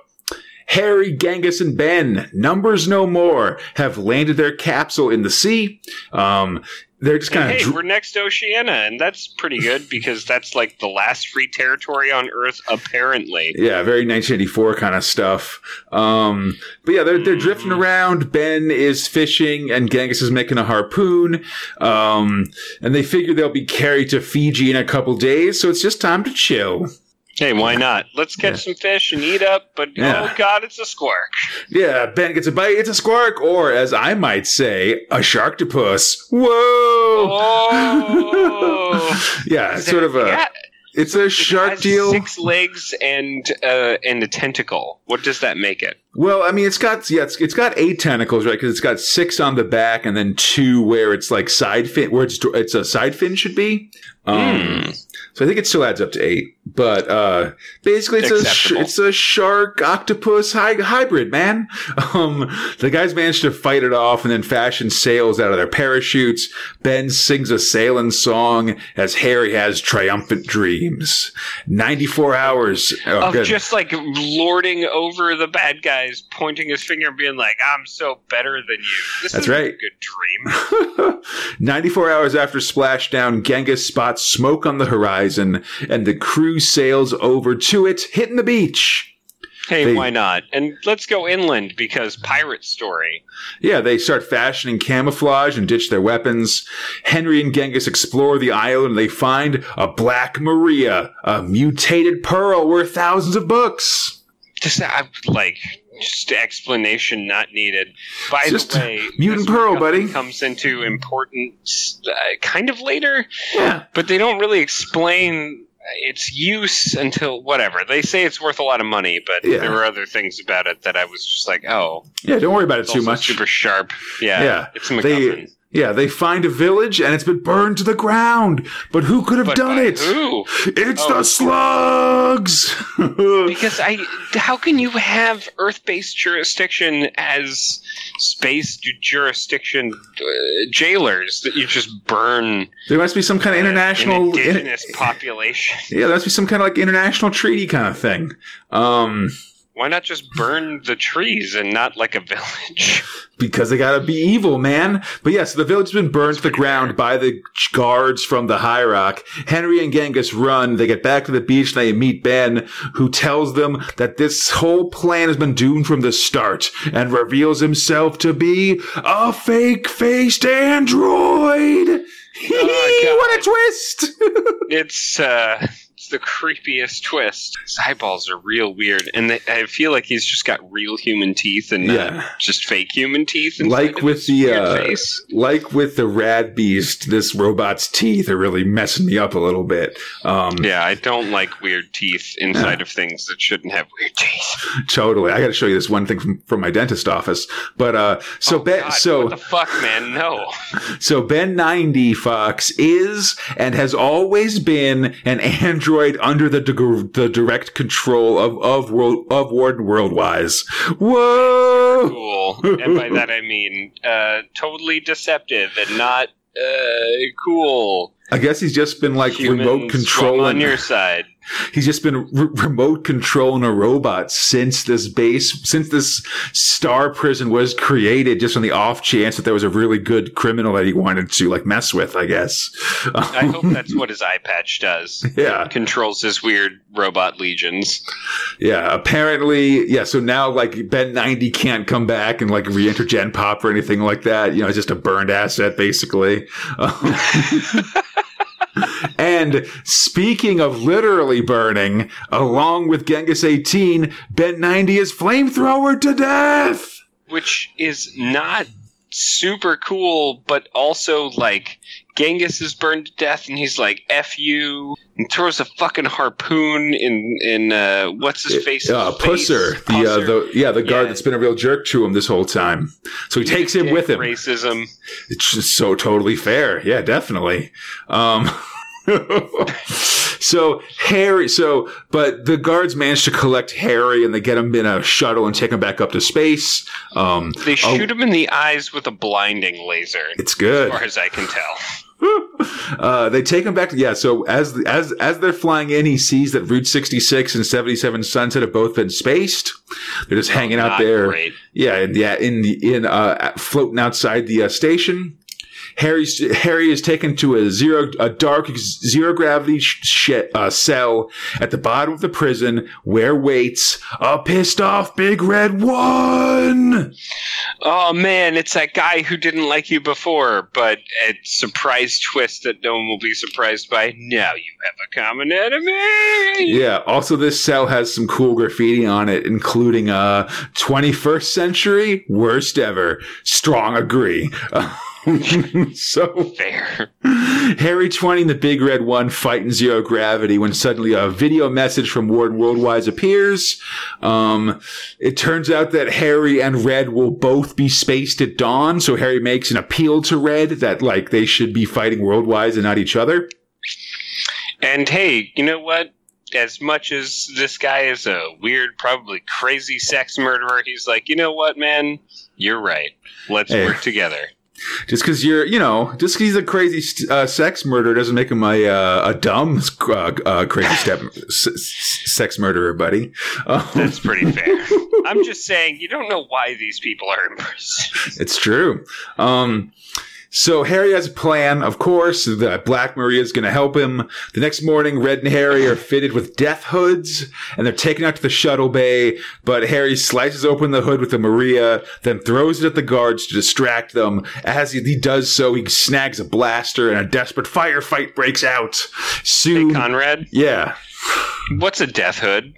Harry, Genghis, and Ben, numbers no more, have landed their capsule in the sea. Um, they're just kind hey, of. we're next to Oceania, and that's pretty good because that's like the last free territory on Earth, apparently. yeah, very 1984 kind of stuff. Um, but yeah, they're, they're drifting around. Ben is fishing and Genghis is making a harpoon. Um, and they figure they'll be carried to Fiji in a couple days, so it's just time to chill. Hey, why not? Let's catch Yeah. some fish and eat up, but Yeah. oh god, it's a squark. Yeah, Ben gets a bite, it's a squark, or as I might say, a sharktopus. Whoa! Oh. yeah, it's sort of a. Yeah, It's a it shark has deal. Six legs and uh, and a tentacle. What does that make it? Well, I mean, it's got yeah, it's, it's got eight tentacles, right? Because it's got six on the back, and then two where it's like side fin, where it's it's a side fin should be. Um, Hmm. So I think it still adds up to eight, but uh, basically it's a it's a shark octopus hy- hybrid, man. Um, the guys manage to fight it off and then fashion sails out of their parachutes. Ben sings a sailing song as Harry has triumphant dreams. Ninety four hours. Oh, Of good. just like lording over the bad guys guy's pointing his finger and being like, "I'm so better than you." This That's is right. A good dream. 94 hours after splashdown, Genghis spots smoke on the horizon, and the crew sails over to it, hitting the beach. Hey, They- why not? And let's go inland because pirate story. Yeah, they start fashioning camouflage and ditch their weapons. Henry and Genghis explore the island and they find a Black Maria, a mutated pearl worth thousands of books. Just I, like just explanation not needed. By Just the way, mutant pearl, MacGuffin buddy. comes into importance uh, kind of later, Yeah. but they don't really explain its use until whatever. They say it's worth a lot of money, but Yeah. there were other things about it that I was just like, oh, Yeah, don't worry about it too much. super sharp. Yeah, Yeah. it's a They, MacGuffin. Yeah, they find a village and it's been burned to the ground. But who could have But done it? Who? It's Oh. the slugs! Because I, how can you have Earth-based jurisdiction as space jurisdiction uh, jailers that you just burn there must be some kind of international. indigenous population? yeah, there must be some kind of like international treaty kind of thing. Um, Why not just burn the trees and not like a village? because they gotta be evil, man. But yes, the village has been burned to the ground fair. by the guards from the High Rock. Henry and Genghis run. They get back to the beach and they meet Ben, who tells them that this whole plan has been doomed from the start and reveals himself to be a fake faced android. Oh, what a twist! It's uh, it's the creepiest twist. His eyeballs are real weird, and they, I feel like he's just got real human teeth and Yeah. not just fake human teeth. like with the uh, face. like with the rad beast, this robot's teeth are really messing me up a little bit. Um, Yeah, I don't like weird teeth inside of things that shouldn't have weird teeth. Totally. I got to show you this one thing from, from my dentist office. But uh, so Oh, Ben, God, so what the fuck, man? No. so Ben ninety Fox is and has always been an android under the the direct control of of world of Warden Worldwise. Whoa! Cool. And by that I mean uh, totally deceptive and not uh, cool. I guess he's just been like Humans, remote controlling. on your side. He's just been re- remote controlling a robot since this base, since this star prison was created, just on the off chance that there was a really good criminal that he wanted to like mess with. I guess. I hope that's what his eye patch does. Yeah. Controls his weird robot legions. Yeah. Apparently, yeah. So now, like Ben ninety can't come back and like re-enter Gen Pop or anything like that. You know, it's just a burned asset, basically. Um, And speaking of literally burning, along with Genghis 18, Ben 90 is flamethrower to death. which is not super cool, but also like Genghis is burned to death, and he's like "f you" and throws a fucking harpoon in in uh, what's his face? Uh, face? Pusser, the, uh, the yeah, the guard Yeah. that's been a real jerk to him this whole time. So he takes him with him. Racism. It's just so totally fair. Yeah, definitely. Um, so Harry, so but the guards manage to collect Harry and they get him in a shuttle and take him back up to space. Um, They Oh. shoot him in the eyes with a blinding laser, it's good. as far as I can tell. Uh, they take him back to yeah. So as as as they're flying in, he sees that Route 66 and 77 Sunset have both been spaced. They're just hanging out there. great. Yeah, and yeah, in the in uh floating outside the uh, station. Harry's Harry is taken to a zero a dark zero gravity sh- uh, cell at the bottom of the prison where waits a pissed off big red one. Oh man, it's that guy who didn't like you before, but a surprise twist that no one will be surprised by. Now you have a common enemy. Yeah. Also, this cell has some cool graffiti on it, including uh 21st century worst ever. Strong agree. so Fair. Harry 20 and the Big Red One fight in zero gravity when suddenly a video message from Warden Worldwise appears. Um, it turns out that Harry and Red will both be spaced at dawn, so Harry makes an appeal to Red that like they should be fighting Worldwise and not each other. And hey, you know what? As much as this guy is a weird, probably crazy sex murderer, he's like, you know what, man? You're right. Let's Hey. work together. Just because you're, you know, just 'cause he's a crazy st- uh, sex murderer doesn't make him a uh, a dumb uh, uh, crazy step s- sex murderer, buddy. Um, That's pretty fair. I'm just saying, you don't know why these people are in prison. It's true. Um, so Harry has a plan, of course. The Black Maria is going to help him. The next morning, Red and Harry are fitted with death hoods, and they're taken out to the shuttle bay. But Harry slices open the hood with the Maria, then throws it at the guards to distract them. As he, he does so, he snags a blaster, and a desperate firefight breaks out. Soon, Conrad, yeah, what's a death hood?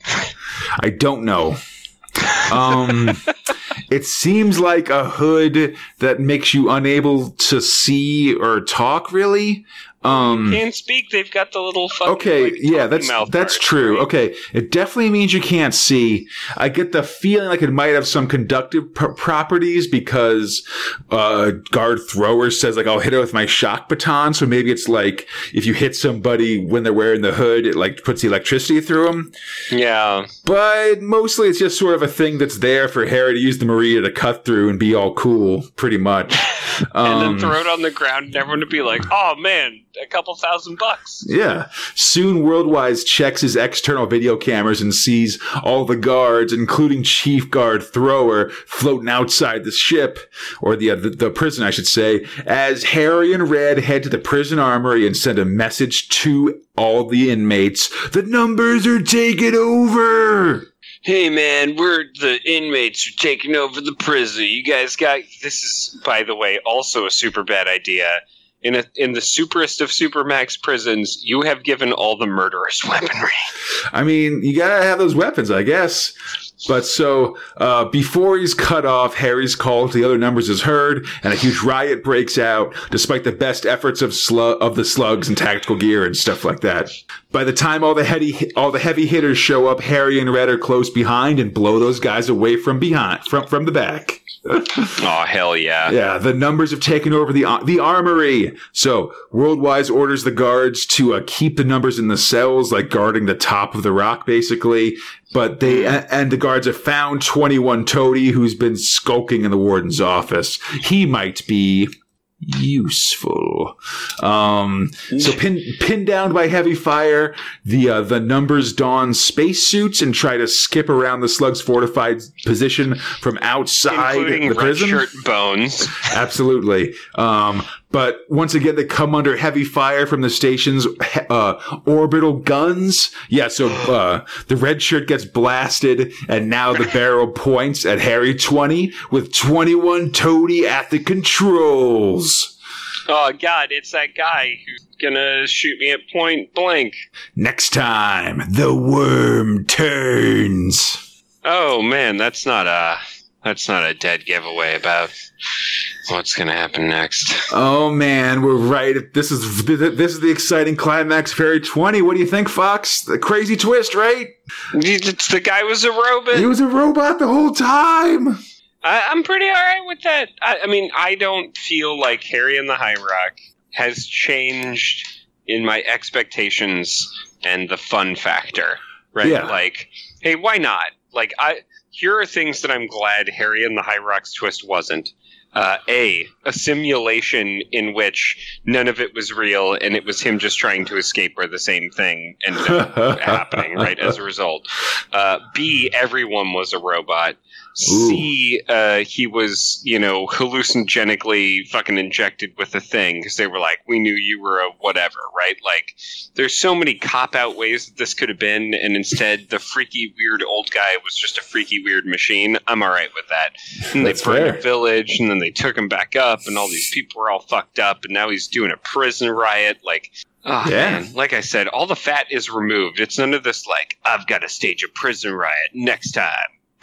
I don't know. Um, it seems like a hood that makes you unable to see or talk. Really, um, Can't speak. They've got the little fucking. Okay, like, yeah, that's that's part, true. right? Okay, it definitely means you can't see. I get the feeling like it might have some conductive pr- properties because uh, guard thrower says like I'll hit it with my shock baton. So maybe it's like if you hit somebody when they're wearing the hood, it like puts the electricity through them. Yeah, But mostly it's just sort of a thing that's there for Harry to use the Maria to cut through and be all cool, pretty much. and Um, then throw it on the ground, and everyone would be like, "Oh man, a couple thousand bucks." Yeah. Soon Worldwise checks his external video cameras and sees all the guards, including Chief Guard Thrower, floating outside the ship, or the, uh, the, the prison, I should say, as Harry and Red head to the prison armory and send a message to all the inmates. The numbers are taking over! Hey man, we're the inmates are taking over the prison. You guys got this is by the way also a super bad idea. In a, in the superest of supermax prisons, you have given all the murderous weaponry. I mean, you gotta have those weapons, I guess. But so, uh, before he's cut off, Harry's call to the other numbers is heard, and a huge riot breaks out, despite the best efforts of slu- of the slugs and tactical gear and stuff like that. By the time all the heavy, all the heavy hitters show up, Harry and Red are close behind and blow those guys away from behind, from, from the back. Oh hell yeah! Yeah, the numbers have taken over the the armory. So Worldwise orders the guards to uh, keep the numbers in the cells, like guarding the top of the rock, basically. But they and the guards have found Twenty One Toady, who's been skulking in the warden's office. He might be useful. Um, so pin, pinned down by heavy fire, the uh, the numbers don spacesuits and try to skip around the slug's fortified position from outside Including the prison. shirt bones. Absolutely. Um, but once again, they come under heavy fire from the station's uh, orbital guns. Yeah, so uh, the red shirt gets blasted, and now the barrel points at Harry 20 with 21 Toady at the controls. Oh god, it's that guy who's gonna shoot me at point blank. Next time, the worm turns. Oh man, that's not a that's not a dead giveaway about what's gonna happen next. Oh man, we're right. This is this is the exciting climax of Harry 20. What do you think, Fox? The crazy twist, right? It's, the guy was a robot. He was a robot the whole time. I, I'm pretty all right with that. I, I mean, I don't feel like Harry and the High Rock has changed in my expectations and the fun factor. Right? Yeah. Like, hey, why not? Like, I here are things that I'm glad Harry and the High Rock's twist wasn't. Uh, a a simulation in which none of it was real and it was him just trying to escape where the same thing ended up happening right as a result uh, b everyone was a robot c uh, he was you know hallucinogenically fucking injected with a thing because they were like we knew you were a whatever right like there's so many cop out ways that this could have been and instead the freaky weird old guy was just a freaky weird machine i'm all right with that and they burned fair. a village and then they took him back up and all these people were all fucked up and now he's doing a prison riot like Oh, Yeah. man. Like I said, all the fat is removed. It's none of this, like, I've got to stage a prison riot next time.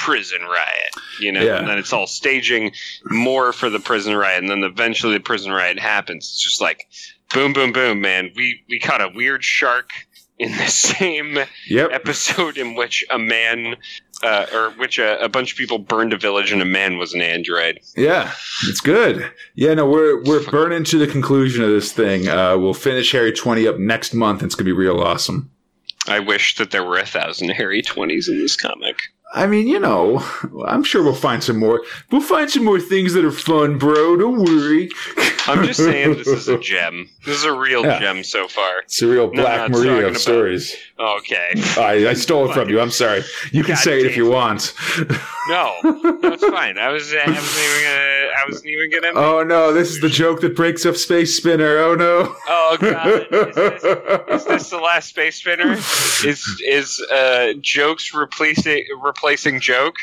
Prison riot. You know? Yeah. And then it's all staging more for the prison riot. And then eventually the prison riot happens. It's just like, boom, boom, boom, man. We, we caught a weird shark in the same Yep. episode in which a man, uh, or which a, a bunch of people burned a village and a man was an android. Yeah, it's good. Yeah, no, we're we're burning to the conclusion of this thing. Uh, we'll finish Harry twenty up next month. and It's gonna be real awesome. I wish that there were a thousand Harry 20s in this comic. I mean, you know, I'm sure we'll find some more. We'll find some more things that are fun, bro. Don't worry. I'm just saying this is a gem. This is a real Yeah. gem so far. It's a real Black no, Maria of about- stories. Okay. I, I stole it from you. I'm sorry. You can God say it if you want. No, that's fine. I was, I wasn't even gonna. I wasn't even gonna. Oh no, this is the joke that breaks up Space Spinner. Oh no. Oh god, is this, is this the last space spinner? Is is uh, jokes replacing replacing joke?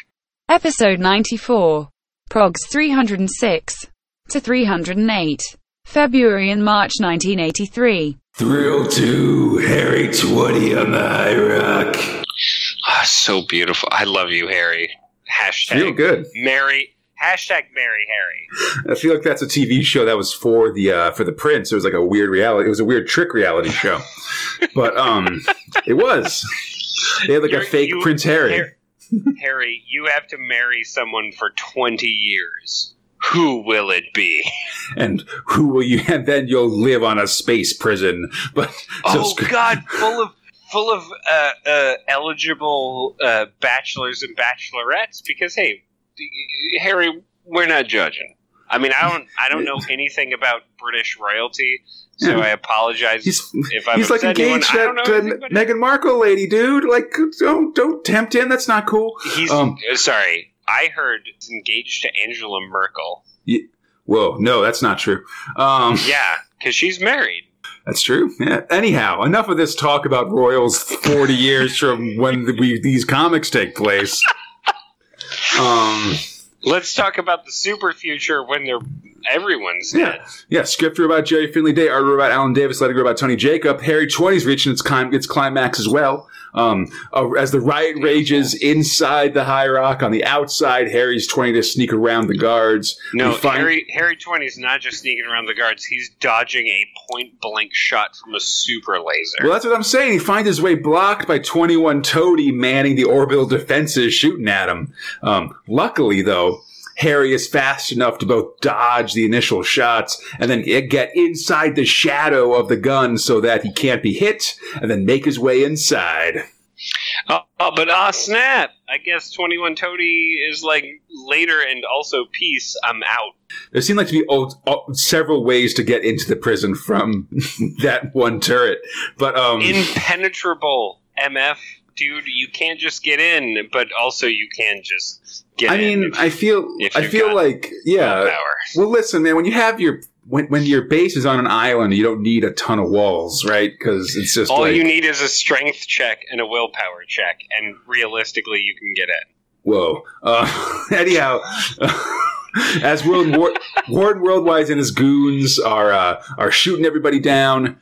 Episode 94. Progs 306 to 308. February and March 1983. Thrill 2, Harry 20 on the High Rock. Ah, so beautiful. I love you, Harry. Hashtag Feel good. Mary. Hashtag Mary Harry. I feel like that's a TV show that was for the uh, for the Prince. It was like a weird reality. It was a weird trick reality show, but um, it was. They had like a You're- fake you- Prince Harry. Harry, you have to marry someone for twenty years. Who will it be? and who will you? And then you'll live on a space prison. But so oh sc- God, full of full of uh, uh, eligible uh, bachelors and bachelorettes. Because hey, Harry, we're not judging. I mean, I don't I don't know anything about British royalty, so. I apologize he's if I've he's like anyone. engaged I that uh, anything about it. Meghan Markle lady, dude. Like, don't don't tempt him. That's not cool. He's Um, uh, sorry. I heard he's engaged to Angela Merkel. Whoa, no, that's not true. Um, Yeah, because she's married. That's true. Yeah. Anyhow, enough of this talk about royals forty years from when the, we, these comics take place. Um, Let's talk about the super future when they're everyone's Yeah. dead. yeah, script wrote about Gerry Finley Day, art about Alan Davis, letter about Tony Jacob. Harry Twenty's reaching its, clim- its climax as well. Um, uh, as the riot rages inside the High Rock, on the outside, Harry's trying to sneak around the guards. No, find- Harry Harry is not just sneaking around the guards; he's dodging a point blank shot from a super laser. Well, that's what I'm saying. He finds his way blocked by 21 Toady manning the orbital defenses, shooting at him. Um, luckily, though, Harry is fast enough to both dodge the initial shots and then get inside the shadow of the gun so that he can't be hit, and then make his way inside. Oh, oh, but ah, snap! I guess Twenty One Toady is like later and also peace. I'm out. There seem like to be old, several ways to get into the prison from that one turret, but um, Impenetrable MF, dude. You can't just get in, but also you can just get I mean, if I feel, I feel like, yeah. power. Well, listen, man. When you have your when, when your base is on an island, you don't need a ton of walls, right? Because it's just All like, you need is a strength check and a willpower check, and realistically, you can get in. whoa. Uh, anyhow, as World War, Warden Worldwide and his goons are uh, are shooting everybody down,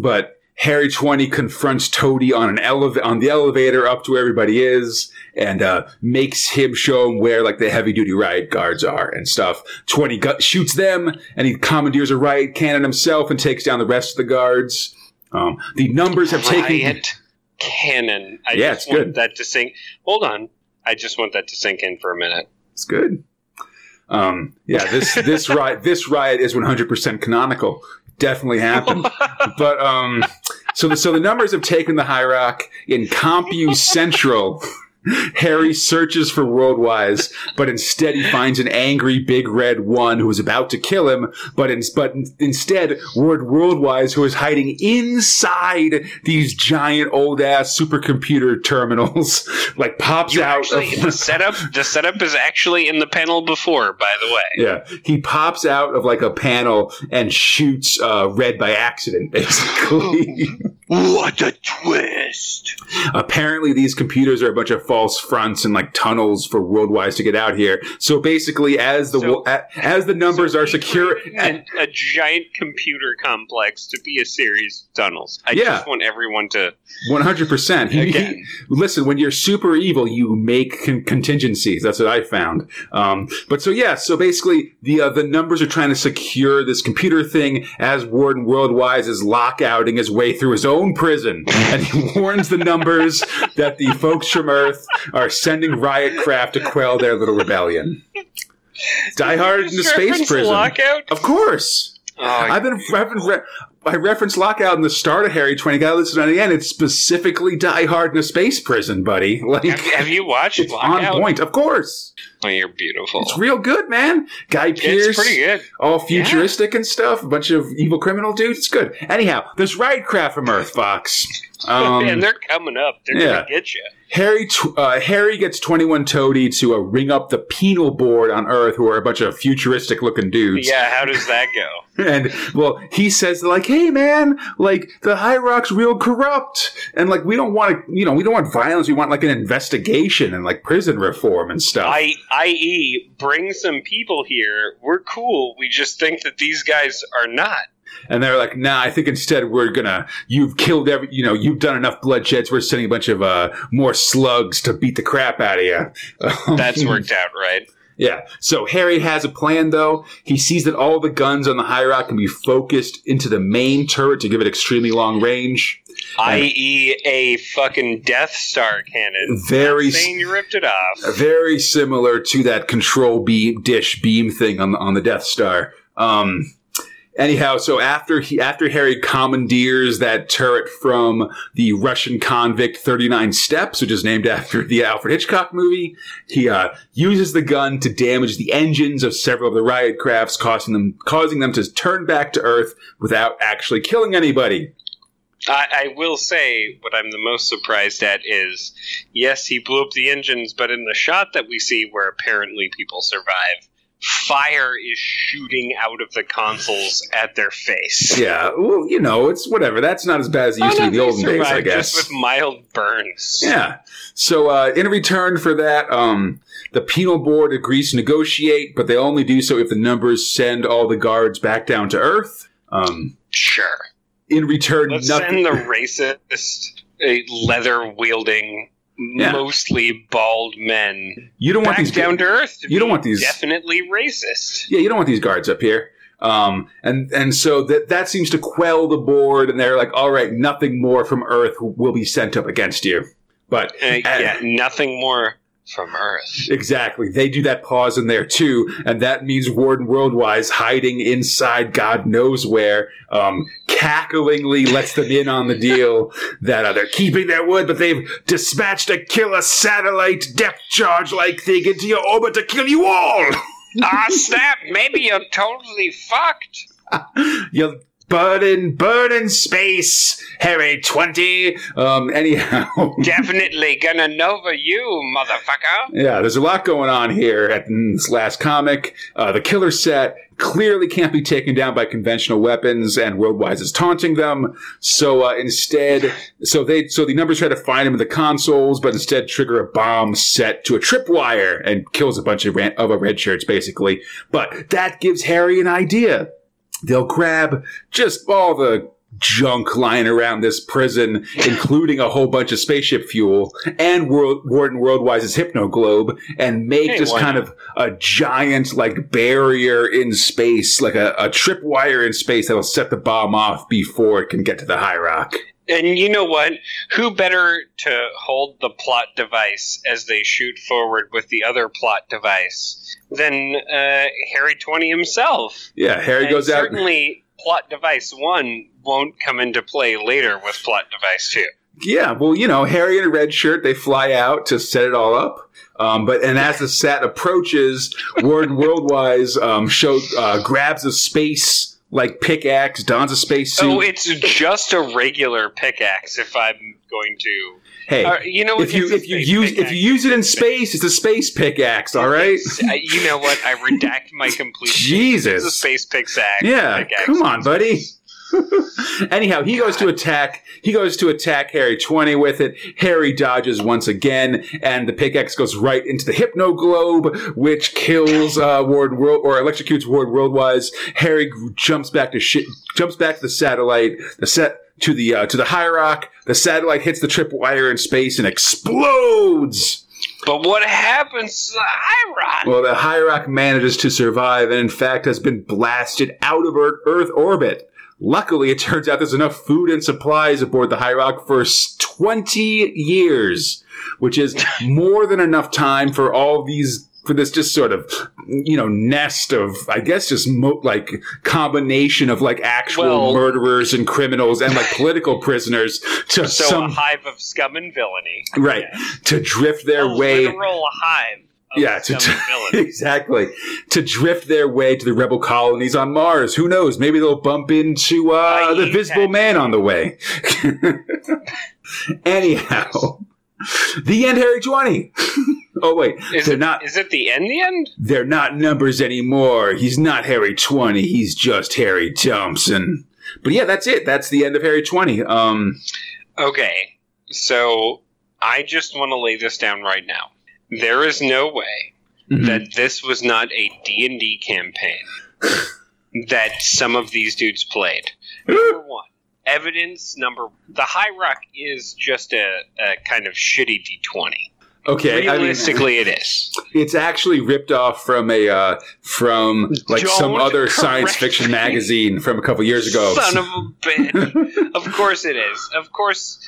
but Harry Twenty confronts Toady on an elev- on the elevator up to where everybody is, and uh, makes him show him where like the heavy duty riot guards are and stuff. Twenty gu- shoots them, and he commandeers a riot cannon himself and takes down the rest of the guards. Um, the numbers have taken. Riot cannon. I Yeah, just it's want good. that to sink. Hold on. I just want that to sink in for a minute. It's good. Um, yeah, this this riot this riot is 100% canonical. Definitely happened. but um, so the, so the numbers have taken the high rock in Compu Central. Harry searches for Worldwise, but instead he finds an angry Big Red One who is about to kill him. But in, but instead, Word Worldwise, who is hiding inside these giant old ass supercomputer terminals, like pops You out. actually, of- the setup, the setup is actually in the panel before. By the way, Yeah, he pops out of like a panel and shoots uh, Red by accident, basically. what a twist! Apparently, these computers are a bunch of false fronts and like tunnels for Worldwise to get out here. So basically, as the So- as the numbers So are secure, a, a giant computer complex to be a series of tunnels. I Yeah. just want everyone to one hundred percent. Listen. When you're super evil, you make con- contingencies. That's what I found. Um, but so yeah, so basically, the uh, the numbers are trying to secure this computer thing as Warden Worldwise is lockouting his way through his own prison, and he warns the numbers that the folks from Earth are sending riot craft to quell their little rebellion. Die Hard in the space prison, lockout. of course. Oh, I've been, I've been re- I referenced Lockout in the start of Harry Twenty. Got listen on the end. It's specifically Die Hard in a space prison, buddy. Like have, have you watched it's on point, of course. Oh, you're beautiful. It's real good, man. Guy Pearce, It's pretty good. all futuristic and stuff. A bunch of evil criminal dudes. It's good. Anyhow, there's Ridecraft from Earth, Fox. Um, and they're coming up. They're yeah. gonna get you. Harry tw- uh, Harry gets 21 Toady to uh, ring up the penal board on Earth, who are a bunch of futuristic looking dudes. Yeah, how does that go? And well, he says like, "Hey, man, like the High Rock's real corrupt, and like we don't want to, you know, we don't want violence. We want like an investigation and like prison reform and stuff." I, i.e., bring some people here. We're cool. We just think that these guys are not. And they're like, nah, I think instead we're gonna, you've killed every, you know, you've done enough bloodsheds. We're sending a bunch of, uh, more slugs to beat the crap out of you. That's worked out right. Yeah. So Harry has a plan though. He sees that all the guns on the High Rock can be focused into the main turret to give it extremely long range. I.e., a fucking Death Star cannon. Very saying you ripped it off. very similar to that control beam dish beam thing on the, on the Death Star. Um, anyhow, so after he after Harry commandeers that turret from the Russian convict Thirty Nine Steps, which is named after the Alfred Hitchcock movie, he uh, uses the gun to damage the engines of several of the riot crafts, causing them causing them to turn back to Earth without actually killing anybody. I, I will say what I'm the most surprised at is yes, he blew up the engines, but in the shot that we see where apparently people survive, fire is shooting out of the consoles at their face. Yeah, well, you know, it's whatever. That's not as bad as it used Oh, to be no, in the olden days, I guess. Just with mild burns. Yeah. So uh, in return for that, um, the penal board agrees to negotiate, but they only do so if the numbers send all the guards back down to Earth. Um, Sure. in return, Let's nothing. send the racist, uh, leather wielding, Yeah. mostly bald men you don't want back these. down to earth. To you don't want these- Definitely racist. yeah, you don't want these guards up here. Um, and and so that that seems to quell the board, and they're like, all right, nothing more from Earth will be sent up against you. But Uh, yeah, nothing more from Earth. Exactly. They do that pause in there too, and that means Warden Worldwise hiding inside God knows where, um, cacklingly lets them in on the deal that uh, they're keeping their word, but they've dispatched a killer satellite depth charge like thing into your orbit to kill you all. ah, snap! Maybe you're totally fucked. you burn in, space, Harry 20. Um, anyhow. Definitely gonna nova you, motherfucker. Yeah, there's a lot going on here at this last comic. Uh, the killer set clearly can't be taken down by conventional weapons, and Worldwise is taunting them. So uh, instead, so they so the numbers try to find him in the consoles, but instead trigger a bomb set to a tripwire and kills a bunch of ran- of a red shirts basically. But that gives Harry an idea. They'll grab just all the junk lying around this prison, including a whole bunch of spaceship fuel and World, Warden Worldwise's hypno globe, and make Hey, just kind of a giant like barrier in space, like a, a tripwire in space that'll set the bomb off before it can get to the high rock. And you know what? Who better to hold the plot device as they shoot forward with the other plot device than uh, Harry Twenty himself? Yeah, Harry And goes out. certainly, plot device one won't come into play later with plot device two. Yeah, well, you know, Harry in a red shirt, they fly out to set it all up. Um, but and as the set approaches, Warden Worldwise um, show uh, grabs a space like pickaxe, dons a space suit. Oh, it's just a regular pickaxe. If I'm going to, hey, uh, you know, if you if you use if you use it in space, it's a space pickaxe. All right. Uh, you know what? I redact my complete. It's a Jesus. space pickaxe. Yeah, pickaxe. come on, buddy. Anyhow, he goes to attack. He goes to attack Harry twenty with it. Harry dodges once again, and the pickaxe goes right into the hypno globe, which kills uh, Ward World or electrocutes Ward Worldwise. Harry jumps back to shit. Jumps back to the satellite. The set to the uh, to the high rock. The satellite hits the tripwire in space and explodes. But what happens to the high rock? Well, the High Rock manages to survive and, in fact, has been blasted out of Earth, orbit. Luckily, it turns out there's enough food and supplies aboard the High Rock for 20 years, which is more than enough time for all these. For this just sort of, you know, nest of, I guess, just mo- like combination of like actual Well- murderers and criminals and like political prisoners to so some a hive of scum and villainy. right to drift their a way literal hive of Yeah, to- exactly to drift their way to the rebel colonies on Mars. Who knows? Maybe they'll bump into uh, the Visible. Man on the way. Anyhow, the end, Harry Twenty. Oh wait, Is they're it, not. is it the end? The end? They're not numbers anymore. He's not Harry Twenty. He's just Harry Thompson. But yeah, that's it. That's the end of Harry Twenty. Um, Okay, so I just want to lay this down right now. There is no way mhm. that this was not a D&D campaign that some of these dudes played. Number one, evidence number the High Rock is just a, a kind of shitty D20. Okay. I mean, Realistically, it is. It's actually ripped off from a uh, from like some Don't other science fiction me. magazine from a couple years ago. Son of a bitch. of course it is. Of course.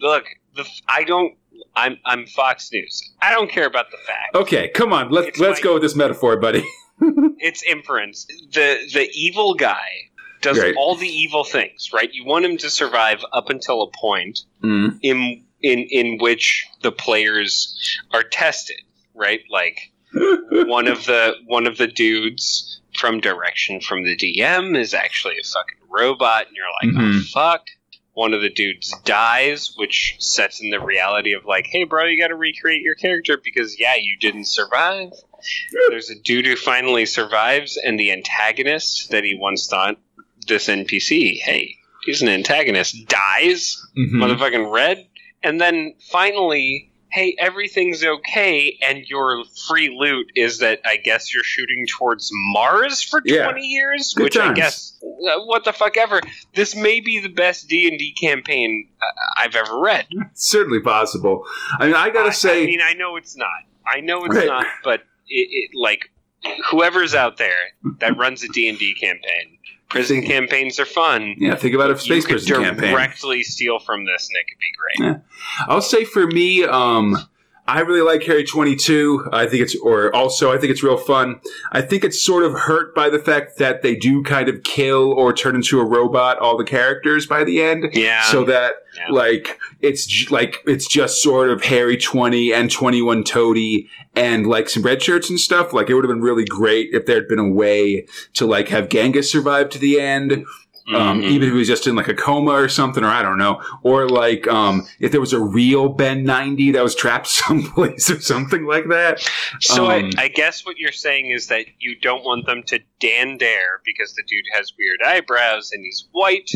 Look, the, I don't. I'm I'm Fox News. I don't care about the facts. okay, come on. Let's It's let's my- go with this metaphor, buddy. It's inference. The the evil guy does Right. all the evil things, right? You want him to survive up until a point Mm. in in in which the players are tested, right? Like one of the one of the dudes from direction from the DM is actually a fucking robot, and you're like, oh Mhm. fuck. One of the dudes dies, which sets in the reality of like, hey, bro, you got to recreate your character because yeah, you didn't survive. There's a dude who finally survives, and the antagonist that he once thought this NPC, hey, he's an antagonist, dies Mhm. motherfucking red. And then finally, hey, everything's okay, and your free loot is that I guess you're shooting towards Mars for Yeah. 20 years, Good which I guess uh, what the fuck ever. This may be the best D and D campaign uh, I've ever read. It's certainly possible. I mean, I gotta I, say, I mean, I know it's not. I know it's Right. not, but it, it like whoever's out there that runs a D and D campaign. Prison Think- campaigns are fun. yeah, think about a you space could prison campaign. directly steal from this, and it could be great. I'll say for me, um, I really like Harry 22. I think it's, or also, I think it's real fun. I think it's sort of hurt by the fact that they do kind of kill or turn into a robot all the characters by the end. Yeah. So that, Yeah. like, it's j- like, it's just sort of Harry 20 and 21 Toady and like some red shirts and stuff. Like, it would have been really great if there had been a way to like have Genghis survive to the end um, Mhm. even if he was just in like a coma or something, or I don't know, or like um, if there was a real Ben ninety that was trapped someplace or something like that. So Um, I, I guess what you're saying is that you don't want them to Dan Dare because the dude has weird eyebrows and he's white.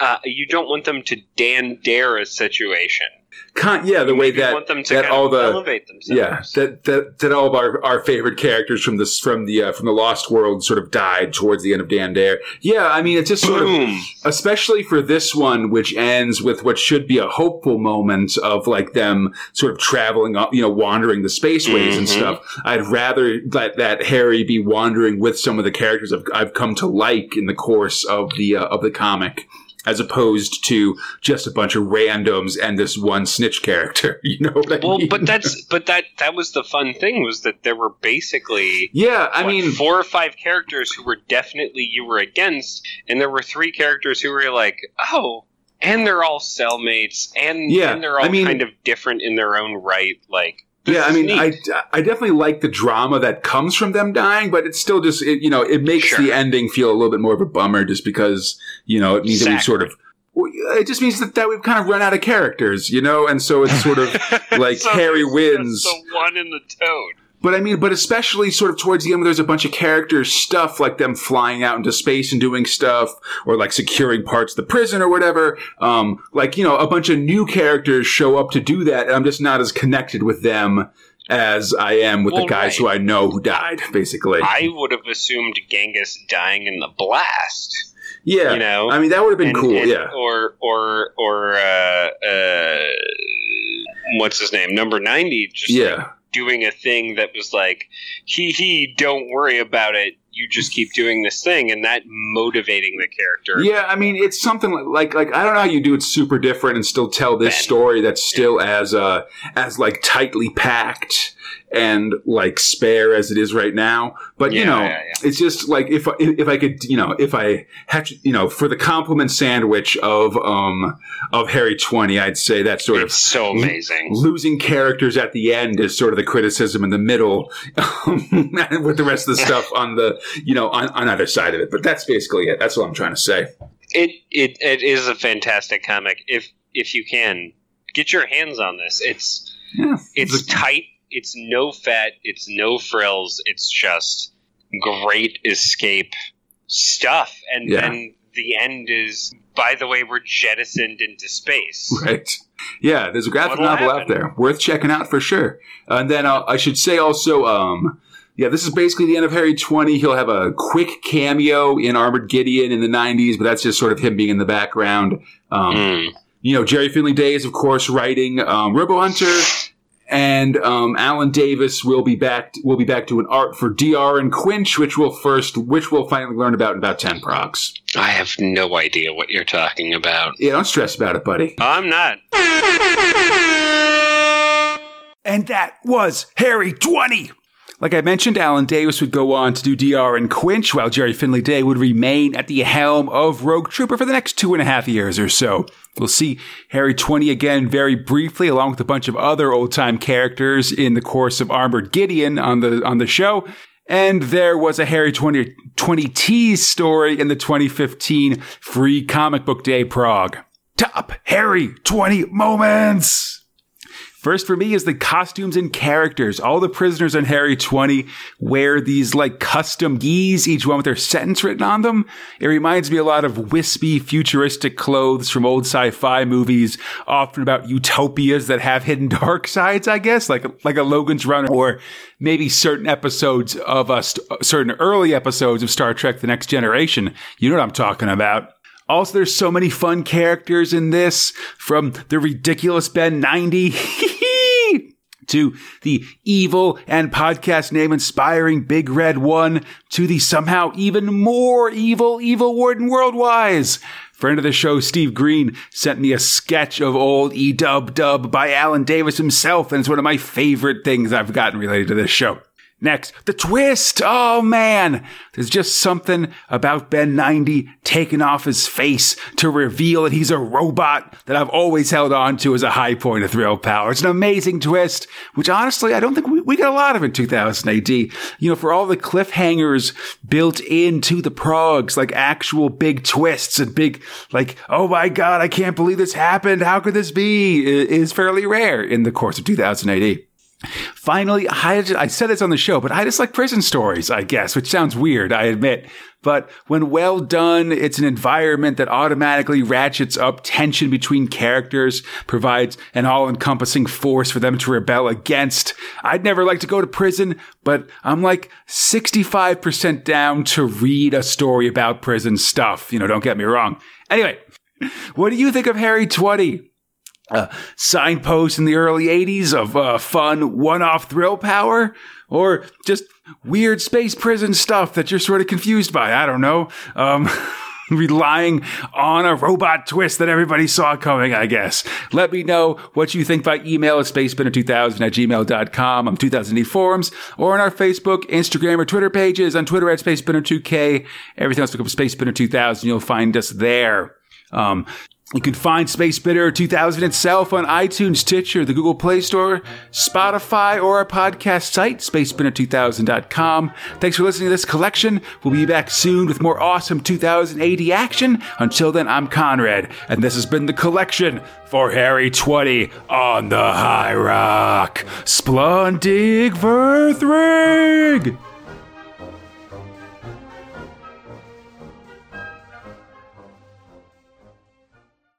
Uh, you don't want them to Dan Dare a situation. Con- yeah, the way that want them to that all the elevate themselves. yeah that that that all of our, our favorite characters from this from the uh, from the Lost World sort of died towards the end of Dan Dare. Yeah, I mean it's just sort of especially for this one, which ends with what should be a hopeful moment of like them sort of traveling, up, you know, wandering the spaceways and Mhm. stuff. I'd rather that that Harry be wandering with some of the characters I've, I've come to like in the course of the uh, of the comic. As opposed to just a bunch of randoms and this one snitch character, you know what I Well, mean? but that's but that that was the fun thing was that there were basically yeah, I what, mean, four or five characters who were definitely you were against, and there were three characters who were like, oh, and they're all cellmates, and Yeah, and they're all I mean- kind of different in their own right. Like, this yeah, I mean, neat. I, I definitely like the drama that comes from them dying, but it's still just, it, you know, it makes Sure. the ending feel a little bit more of a bummer just because, you know, it means that we've sort of, it just means that, that we've kind of run out of characters, you know, and so it's sort of like So Harry wins. the one in the toad. But I mean, but especially sort of towards the end, where there's a bunch of characters stuff like them flying out into space and doing stuff, or like securing parts of the prison or whatever. Um, like you know, a bunch of new characters show up to do that, and I'm just not as connected with them as I am with Well, the guys right. who I know who died. Basically, I would have assumed Genghis dying in the blast. yeah. you know, I mean, that would have been and- cool. and- yeah. Or or or uh, uh, what's his name? Number ninety. Just like, Yeah. Doing a thing that was like, hee hee, don't worry about it. You just keep doing this thing and that motivating the character. Yeah, I mean, it's something like like I don't know how you do it super different and still tell this Ben. story that's still as uh as like tightly packed and like spare as it is right now. But you know, yeah, yeah. it's just like if I- if I could, you know, if I had to, you know, for the compliment sandwich of um of Harry Twenty, I'd say that sort of so amazing. losing characters at the end is sort of the criticism in the middle with the rest of the stuff on the you know on, on either side of it but that's basically it that's what i'm trying to say It it it is a fantastic comic. If if you can get your hands on this, it's yeah it's tight. It's no fat. It's no frills. It's just great escape stuff. And Yeah. then the end is, by the way, we're jettisoned into space. right yeah there's a graphic What'll novel out there worth checking out for sure and then uh, i should say also um yeah, this is basically the end of Harry 20. He'll have a quick cameo in Armored Gideon in the 90s, but that's just sort of him being in the background. Um, Mm. you know, Gerry Finley Day is, of course, writing um, Robo Hunter, and um, Alan Davis will be back. Will be back to an art for D.R. and Quinch, which we'll first, which we'll finally learn about in about ten progs. I have no idea what you're talking about. Yeah, don't stress about it, buddy. I'm not. And that was Harry 20. Like I mentioned, Alan Davis would go on to do D.R. and Quinch, while Gerry Finley Day would remain at the helm of Rogue Trooper for the next two and a half years or so. We'll see Harry 20 again very briefly, along with a bunch of other old time characters in the course of Armored Gideon on the on the show. And there was a Harry 20, 20 tease story in the 2015 Free Comic Book Day Prog. Top Harry 20 moments! First for me is the costumes and characters. All the prisoners in Harry 20 wear these like custom geese, each one with their sentence written on them. It reminds me a lot of wispy, futuristic clothes from old sci-fi movies, often about utopias that have hidden dark sides, I guess, like, like a Logan's Run or maybe certain episodes of us, certain early episodes of Star Trek The Next Generation. You know what I'm talking about. Also, there's so many fun characters in this, from the ridiculous Ben 90 to the evil and podcast name inspiring Big Red One to the somehow even more evil, evil Warden Worldwise. Friend of the show, Steve Green, sent me a sketch of old E Dub Dub by Alan Davis himself, and it's one of my favorite things I've gotten related to this show. Next, the twist. Oh man, there's just something about Ben 90 taking off his face to reveal that he's a robot that I've always held on to as a high point of thrill power. It's an amazing twist, which honestly, I don't think we, we got a lot of in 2000 AD. You know, for all the cliffhangers built into the progs, like actual big twists and big, like, oh my God, I can't believe this happened. How could this be? is fairly rare in the course of 2000 AD. Finally, I, just- I said this on the show, but I just like prison stories, I guess, which sounds weird, I admit. But when well done, it's an environment that automatically ratchets up tension between characters, provides an all encompassing force for them to rebel against. I'd never like to go to prison, but I'm like 65% down to read a story about prison stuff. You know, don't get me wrong. Anyway, what do you think of Harry 20? Uh, signpost in the early 80s of uh, fun one-off thrill power or just weird space prison stuff that you're sort of confused by? I don't know. Um, relying on a robot twist that everybody saw coming i guess. Let me know what you think by email at spacespinner2000 at gmail.com on 2000 forums or on our facebook instagram or twitter pages. On twitter at spacespinner2k everything else look up spacespinner2000 you'll find us there. Um, you can find Space Spinner 2000 itself on iTunes, Stitcher, the Google Play Store, Spotify, or our podcast site, spacespinner2000.com. Thanks for listening to this collection. We'll be back soon with more awesome 2080 action. Until then, I'm Conrad, and this has been the collection for Harry 20 on the High Rock. Splundig vur thrigg!